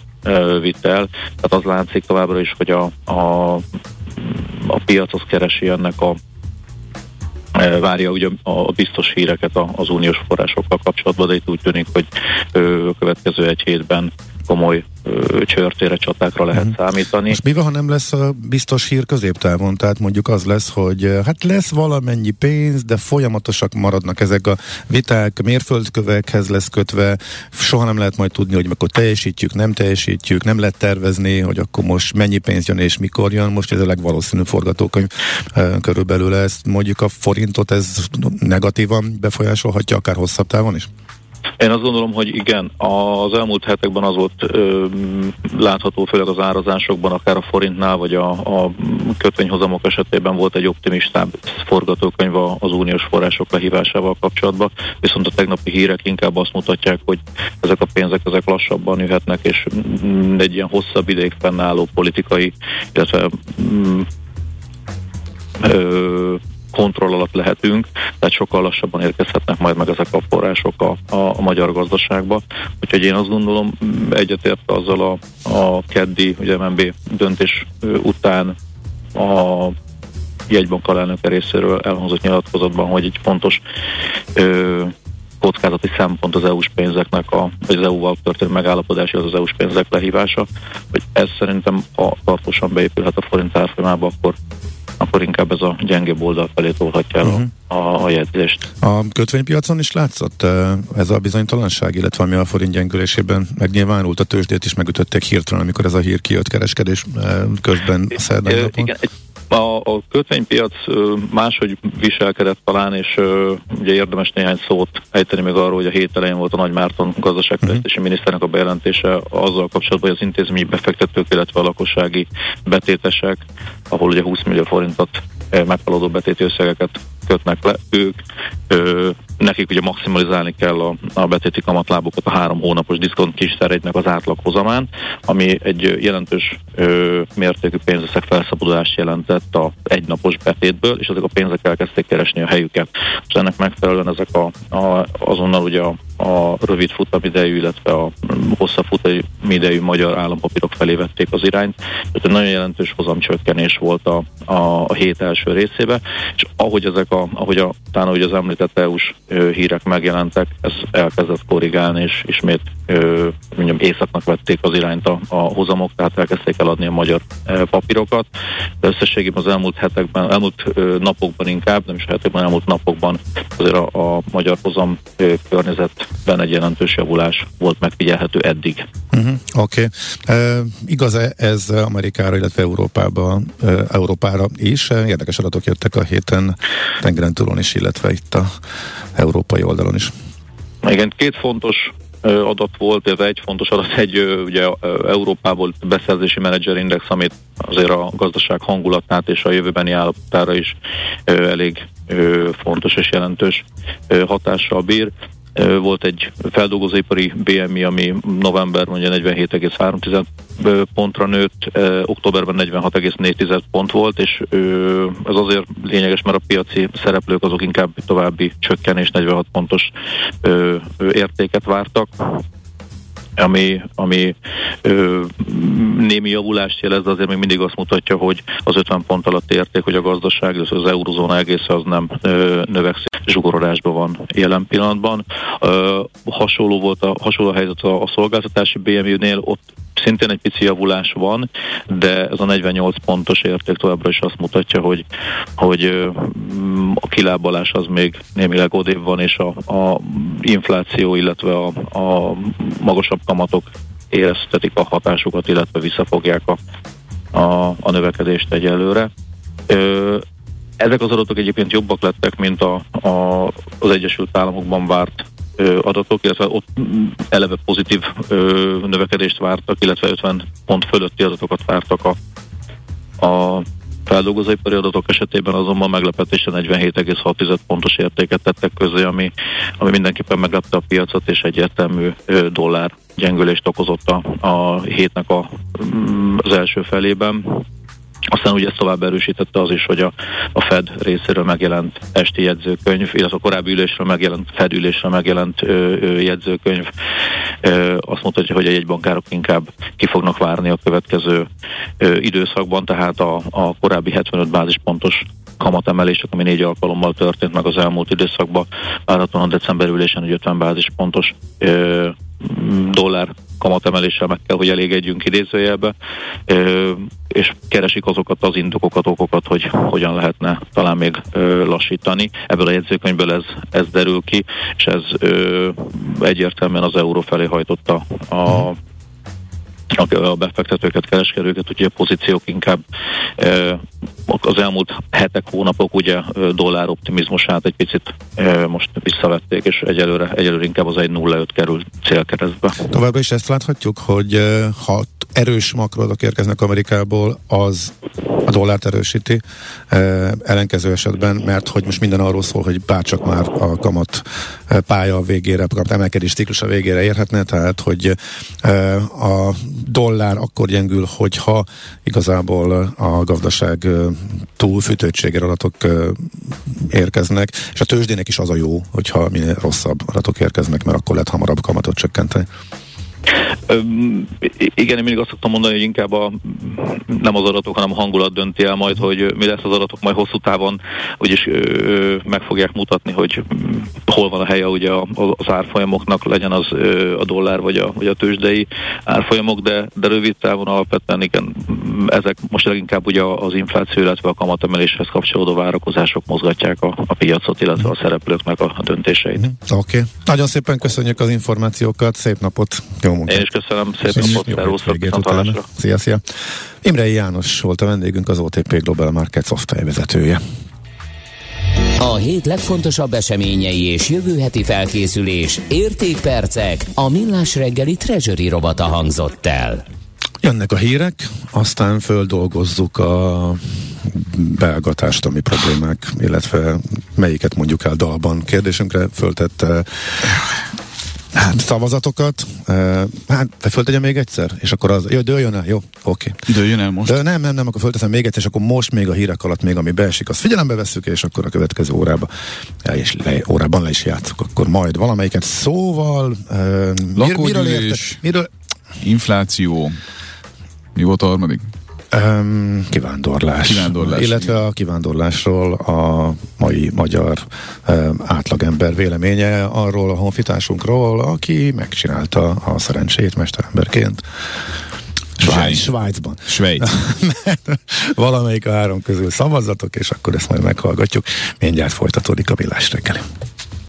vitt el. Tehát az látszik továbbra is, hogy a, a, a piac az keresi ennek a várja ugye a biztos híreket az uniós forrásokkal kapcsolatban, de itt úgy tűnik, hogy a következő egy hétben komoly csörtére, csatákra lehet uh-huh. számítani. Most mi van, ha nem lesz a biztos hír középtávon? Tehát mondjuk az lesz, hogy hát lesz valamennyi pénz, de folyamatosak maradnak ezek a viták, mérföldkövekhez lesz kötve, soha nem lehet majd tudni, hogy akkor teljesítjük, nem teljesítjük, nem lehet tervezni, hogy akkor most mennyi pénz jön és mikor jön, most ez a legvalószínűbb forgatókönyv körülbelül ezt mondjuk a forintot ez negatívan befolyásolhatja akár hosszabb távon is? Én azt gondolom, hogy igen, az elmúlt hetekben az volt ö, látható, főleg az árazásokban, akár a forintnál, vagy a, a kötvényhozamok esetében volt egy optimistább forgatókönyv az uniós források lehívásával kapcsolatban, viszont a tegnapi hírek inkább azt mutatják, hogy ezek a pénzek ezek lassabban jöhetnek, és egy ilyen hosszabb ideig fennálló politikai, illetve mm, ö, kontroll alatt lehetünk, tehát sokkal lassabban érkezhetnek majd meg ezek a források a, a, a magyar gazdaságba. Úgyhogy én azt gondolom, egyetért azzal a, a keddi, ugye MNB döntés után a jegybank alelnöke részéről elhangzott nyilatkozatban, hogy egy fontos ö, kockázati szempont az EU-s pénzeknek, a, az EU-val történő megállapodási, az az EU-s pénzek lehívása, hogy ez szerintem, ha tartósan beépülhet a forint árfolyamába, akkor akkor inkább ez a gyenge oldal felé tolhatja el uh-huh. a, a jegyzést. A kötvénypiacon is látszott ez a bizonytalanság, illetve ami a forint gyengülésében megnyilvánult a tőzsdét is megütötték hirtelen, amikor ez a hír kijött kereskedés közben szerdán napon. Igen, egy a, a kötvénypiac máshogy viselkedett talán, és ugye érdemes néhány szót ejteni még arról, hogy a hét elején volt a Nagy Márton gazdaságfejlesztési uh-huh. miniszternek a bejelentése azzal kapcsolatban, hogy az intézményi befektetők, illetve a lakossági betétesek, ahol ugye 20 millió forintot meghaladó betéti összegeket kötnek le, ők ö, nekik ugye maximalizálni kell a, a betéti kamatlábokat a három hónapos diszkont kiszeregynek az átlaghozamán, ami egy jelentős ö, mértékű pénzösszeg felszabadulást jelentett a egynapos betétből, és ezek a pénzek elkezdték keresni a helyüket. És ennek megfelelően ezek a, a, azonnal ugye a, a rövid futamidejű, illetve a hosszabb futamidejű magyar állampapírok felé vették az irányt. Tehát egy nagyon jelentős hozamcsökkenés volt a, a, a hét első részébe, és ahogy ezek a, ahogy a, talán ahogy az említett EU-s hírek megjelentek, ez elkezdett korrigálni, és ismét ö, mondjam, északnak vették az irányt a, a hozamok, tehát elkezdték eladni a magyar papírokat. De összességében az elmúlt hetekben, elmúlt napokban inkább, nem is hetekben, elmúlt napokban azért a, a magyar hozam ö, környezetben egy jelentős javulás volt megfigyelhető eddig. Uh-huh, Oké. Okay. Uh, igaz-e ez Amerikára, illetve Európába, uh, Európára is? Érdekes adatok jöttek a héten tengeren túlon is, illetve itt a európai oldalon is. Igen, két fontos adat volt, ez egy fontos adat, egy ugye Európából beszerzési menedzserindex, amit azért a gazdaság hangulatát és a jövőbeni állapotára is elég fontos és jelentős hatással bír. Volt egy feldolgozóipari BMI, ami novemberben ugye 47,3 pontra nőtt, októberben 46,4 pont volt, és ez azért lényeges, mert a piaci szereplők azok inkább további csökkenés 46 pontos értéket vártak ami, ami ö, némi javulást jelez, de azért még mindig azt mutatja, hogy az 50 pont alatt érték, hogy a gazdaság, az eurozóna egész az nem növekszik, zsugorodásban van jelen pillanatban. Hasonló volt a hasonló helyzet a, a szolgáltatási BMU-nél, ott szintén egy pici javulás van, de ez a 48 pontos érték továbbra is azt mutatja, hogy, hogy a kilábalás az még némileg odébb van, és a, a infláció, illetve a, a magasabb kamatok éreztetik a hatásukat, illetve visszafogják a, a, a növekedést egyelőre. Ö, ezek az adatok egyébként jobbak lettek, mint a, a, az Egyesült Államokban várt adatok, illetve ott eleve pozitív növekedést vártak, illetve 50 pont fölötti adatokat vártak a, a feldolgozóipari adatok esetében azonban meglepetésen 47,6 pontos értéket tettek közé, ami, ami mindenképpen meglepte a piacot, és egyértelmű dollár gyengülést okozott a, a hétnek a, az első felében. Aztán ugye ezt tovább erősítette az is, hogy a, a Fed részéről megjelent esti jegyzőkönyv, illetve a korábbi ülésről megjelent, Fed ülésről megjelent ö, ö, jegyzőkönyv. Ö, azt mutatja, hogy a jegybankárok inkább ki fognak várni a következő ö, időszakban, tehát a, a korábbi 75 bázispontos kamatemelések, ami négy alkalommal történt meg az elmúlt időszakban, várhatóan a december ülésen, hogy 50 bázispontos ö, dollár kamatemeléssel meg kell, hogy elégedjünk idézőjelbe, és keresik azokat az indokokat, okokat, hogy hogyan lehetne talán még lassítani. Ebből a jegyzőkönyvből ez, ez derül ki, és ez egyértelműen az euró felé hajtotta a a befektetőket, kereskedőket, ugye a pozíciók inkább az elmúlt hetek, hónapok ugye dollár optimizmusát egy picit most visszavették, és egyelőre, egyelőre inkább az 1.05 kerül célkeresztbe. Továbbra is ezt láthatjuk, hogy ha erős makroadatok érkeznek Amerikából, az a dollárt erősíti, ellenkező esetben, mert hogy most minden arról szól, hogy bárcsak már a kamat pálya végére, a emelkedés ciklus végére érhetne, tehát hogy a dollár akkor gyengül, hogyha igazából a gazdaság túlfűtöttsége adatok érkeznek, és a tőzsdének is az a jó, hogyha minél rosszabb adatok érkeznek, mert akkor lehet hamarabb kamatot csökkenteni. Igen, én mindig azt szoktam mondani, hogy inkább a, nem az adatok, hanem a hangulat dönti el majd, hogy mi lesz az adatok majd hosszú távon, úgyis ö, meg fogják mutatni, hogy hol van a helye ugye az árfolyamoknak, legyen az ö, a dollár vagy a, vagy a tőzsdei árfolyamok, de, de rövid távon alapvetően igen, ezek most leginkább ugye az infláció, illetve a kamatemeléshez kapcsolódó várakozások mozgatják a, a piacot, illetve a szereplőknek a, a döntéseit. Oké. Okay. Nagyon szépen köszönjük az információkat, szép napot! Jó munkát. Én is köszönöm szépen, Szervusztok, Szia, szia. Imrei János volt a vendégünk, az OTP Global Market Software vezetője. A hét legfontosabb eseményei és jövő heti felkészülés, értékpercek, a millás reggeli treasury robata hangzott el. Jönnek a hírek, aztán földolgozzuk a belga társadalmi problémák, illetve melyiket mondjuk el dalban. Kérdésünkre föltette Hát szavazatokat, uh, hát föltegyem még egyszer, és akkor az, jó, dőljön el, jó, oké. Okay. Dőljön el most? De nem, nem, nem, akkor fölteszem még egyszer, és akkor most még a hírek alatt még ami beesik, azt figyelembe veszük, és akkor a következő órába, és le, órában le is játszunk, akkor majd valamelyiket szóval, uh, mir, miről érte, miről... infláció, mi volt a harmadik? Um, kivándorlás. kivándorlás. Illetve igen. a kivándorlásról a mai magyar um, átlagember véleménye arról a honfitársunkról, aki megcsinálta a szerencsét mesteremberként. Svájc. Svájcban. Svájc. valamelyik a három közül szavazatok, és akkor ezt majd meghallgatjuk. Mindjárt folytatódik a villás reggeli.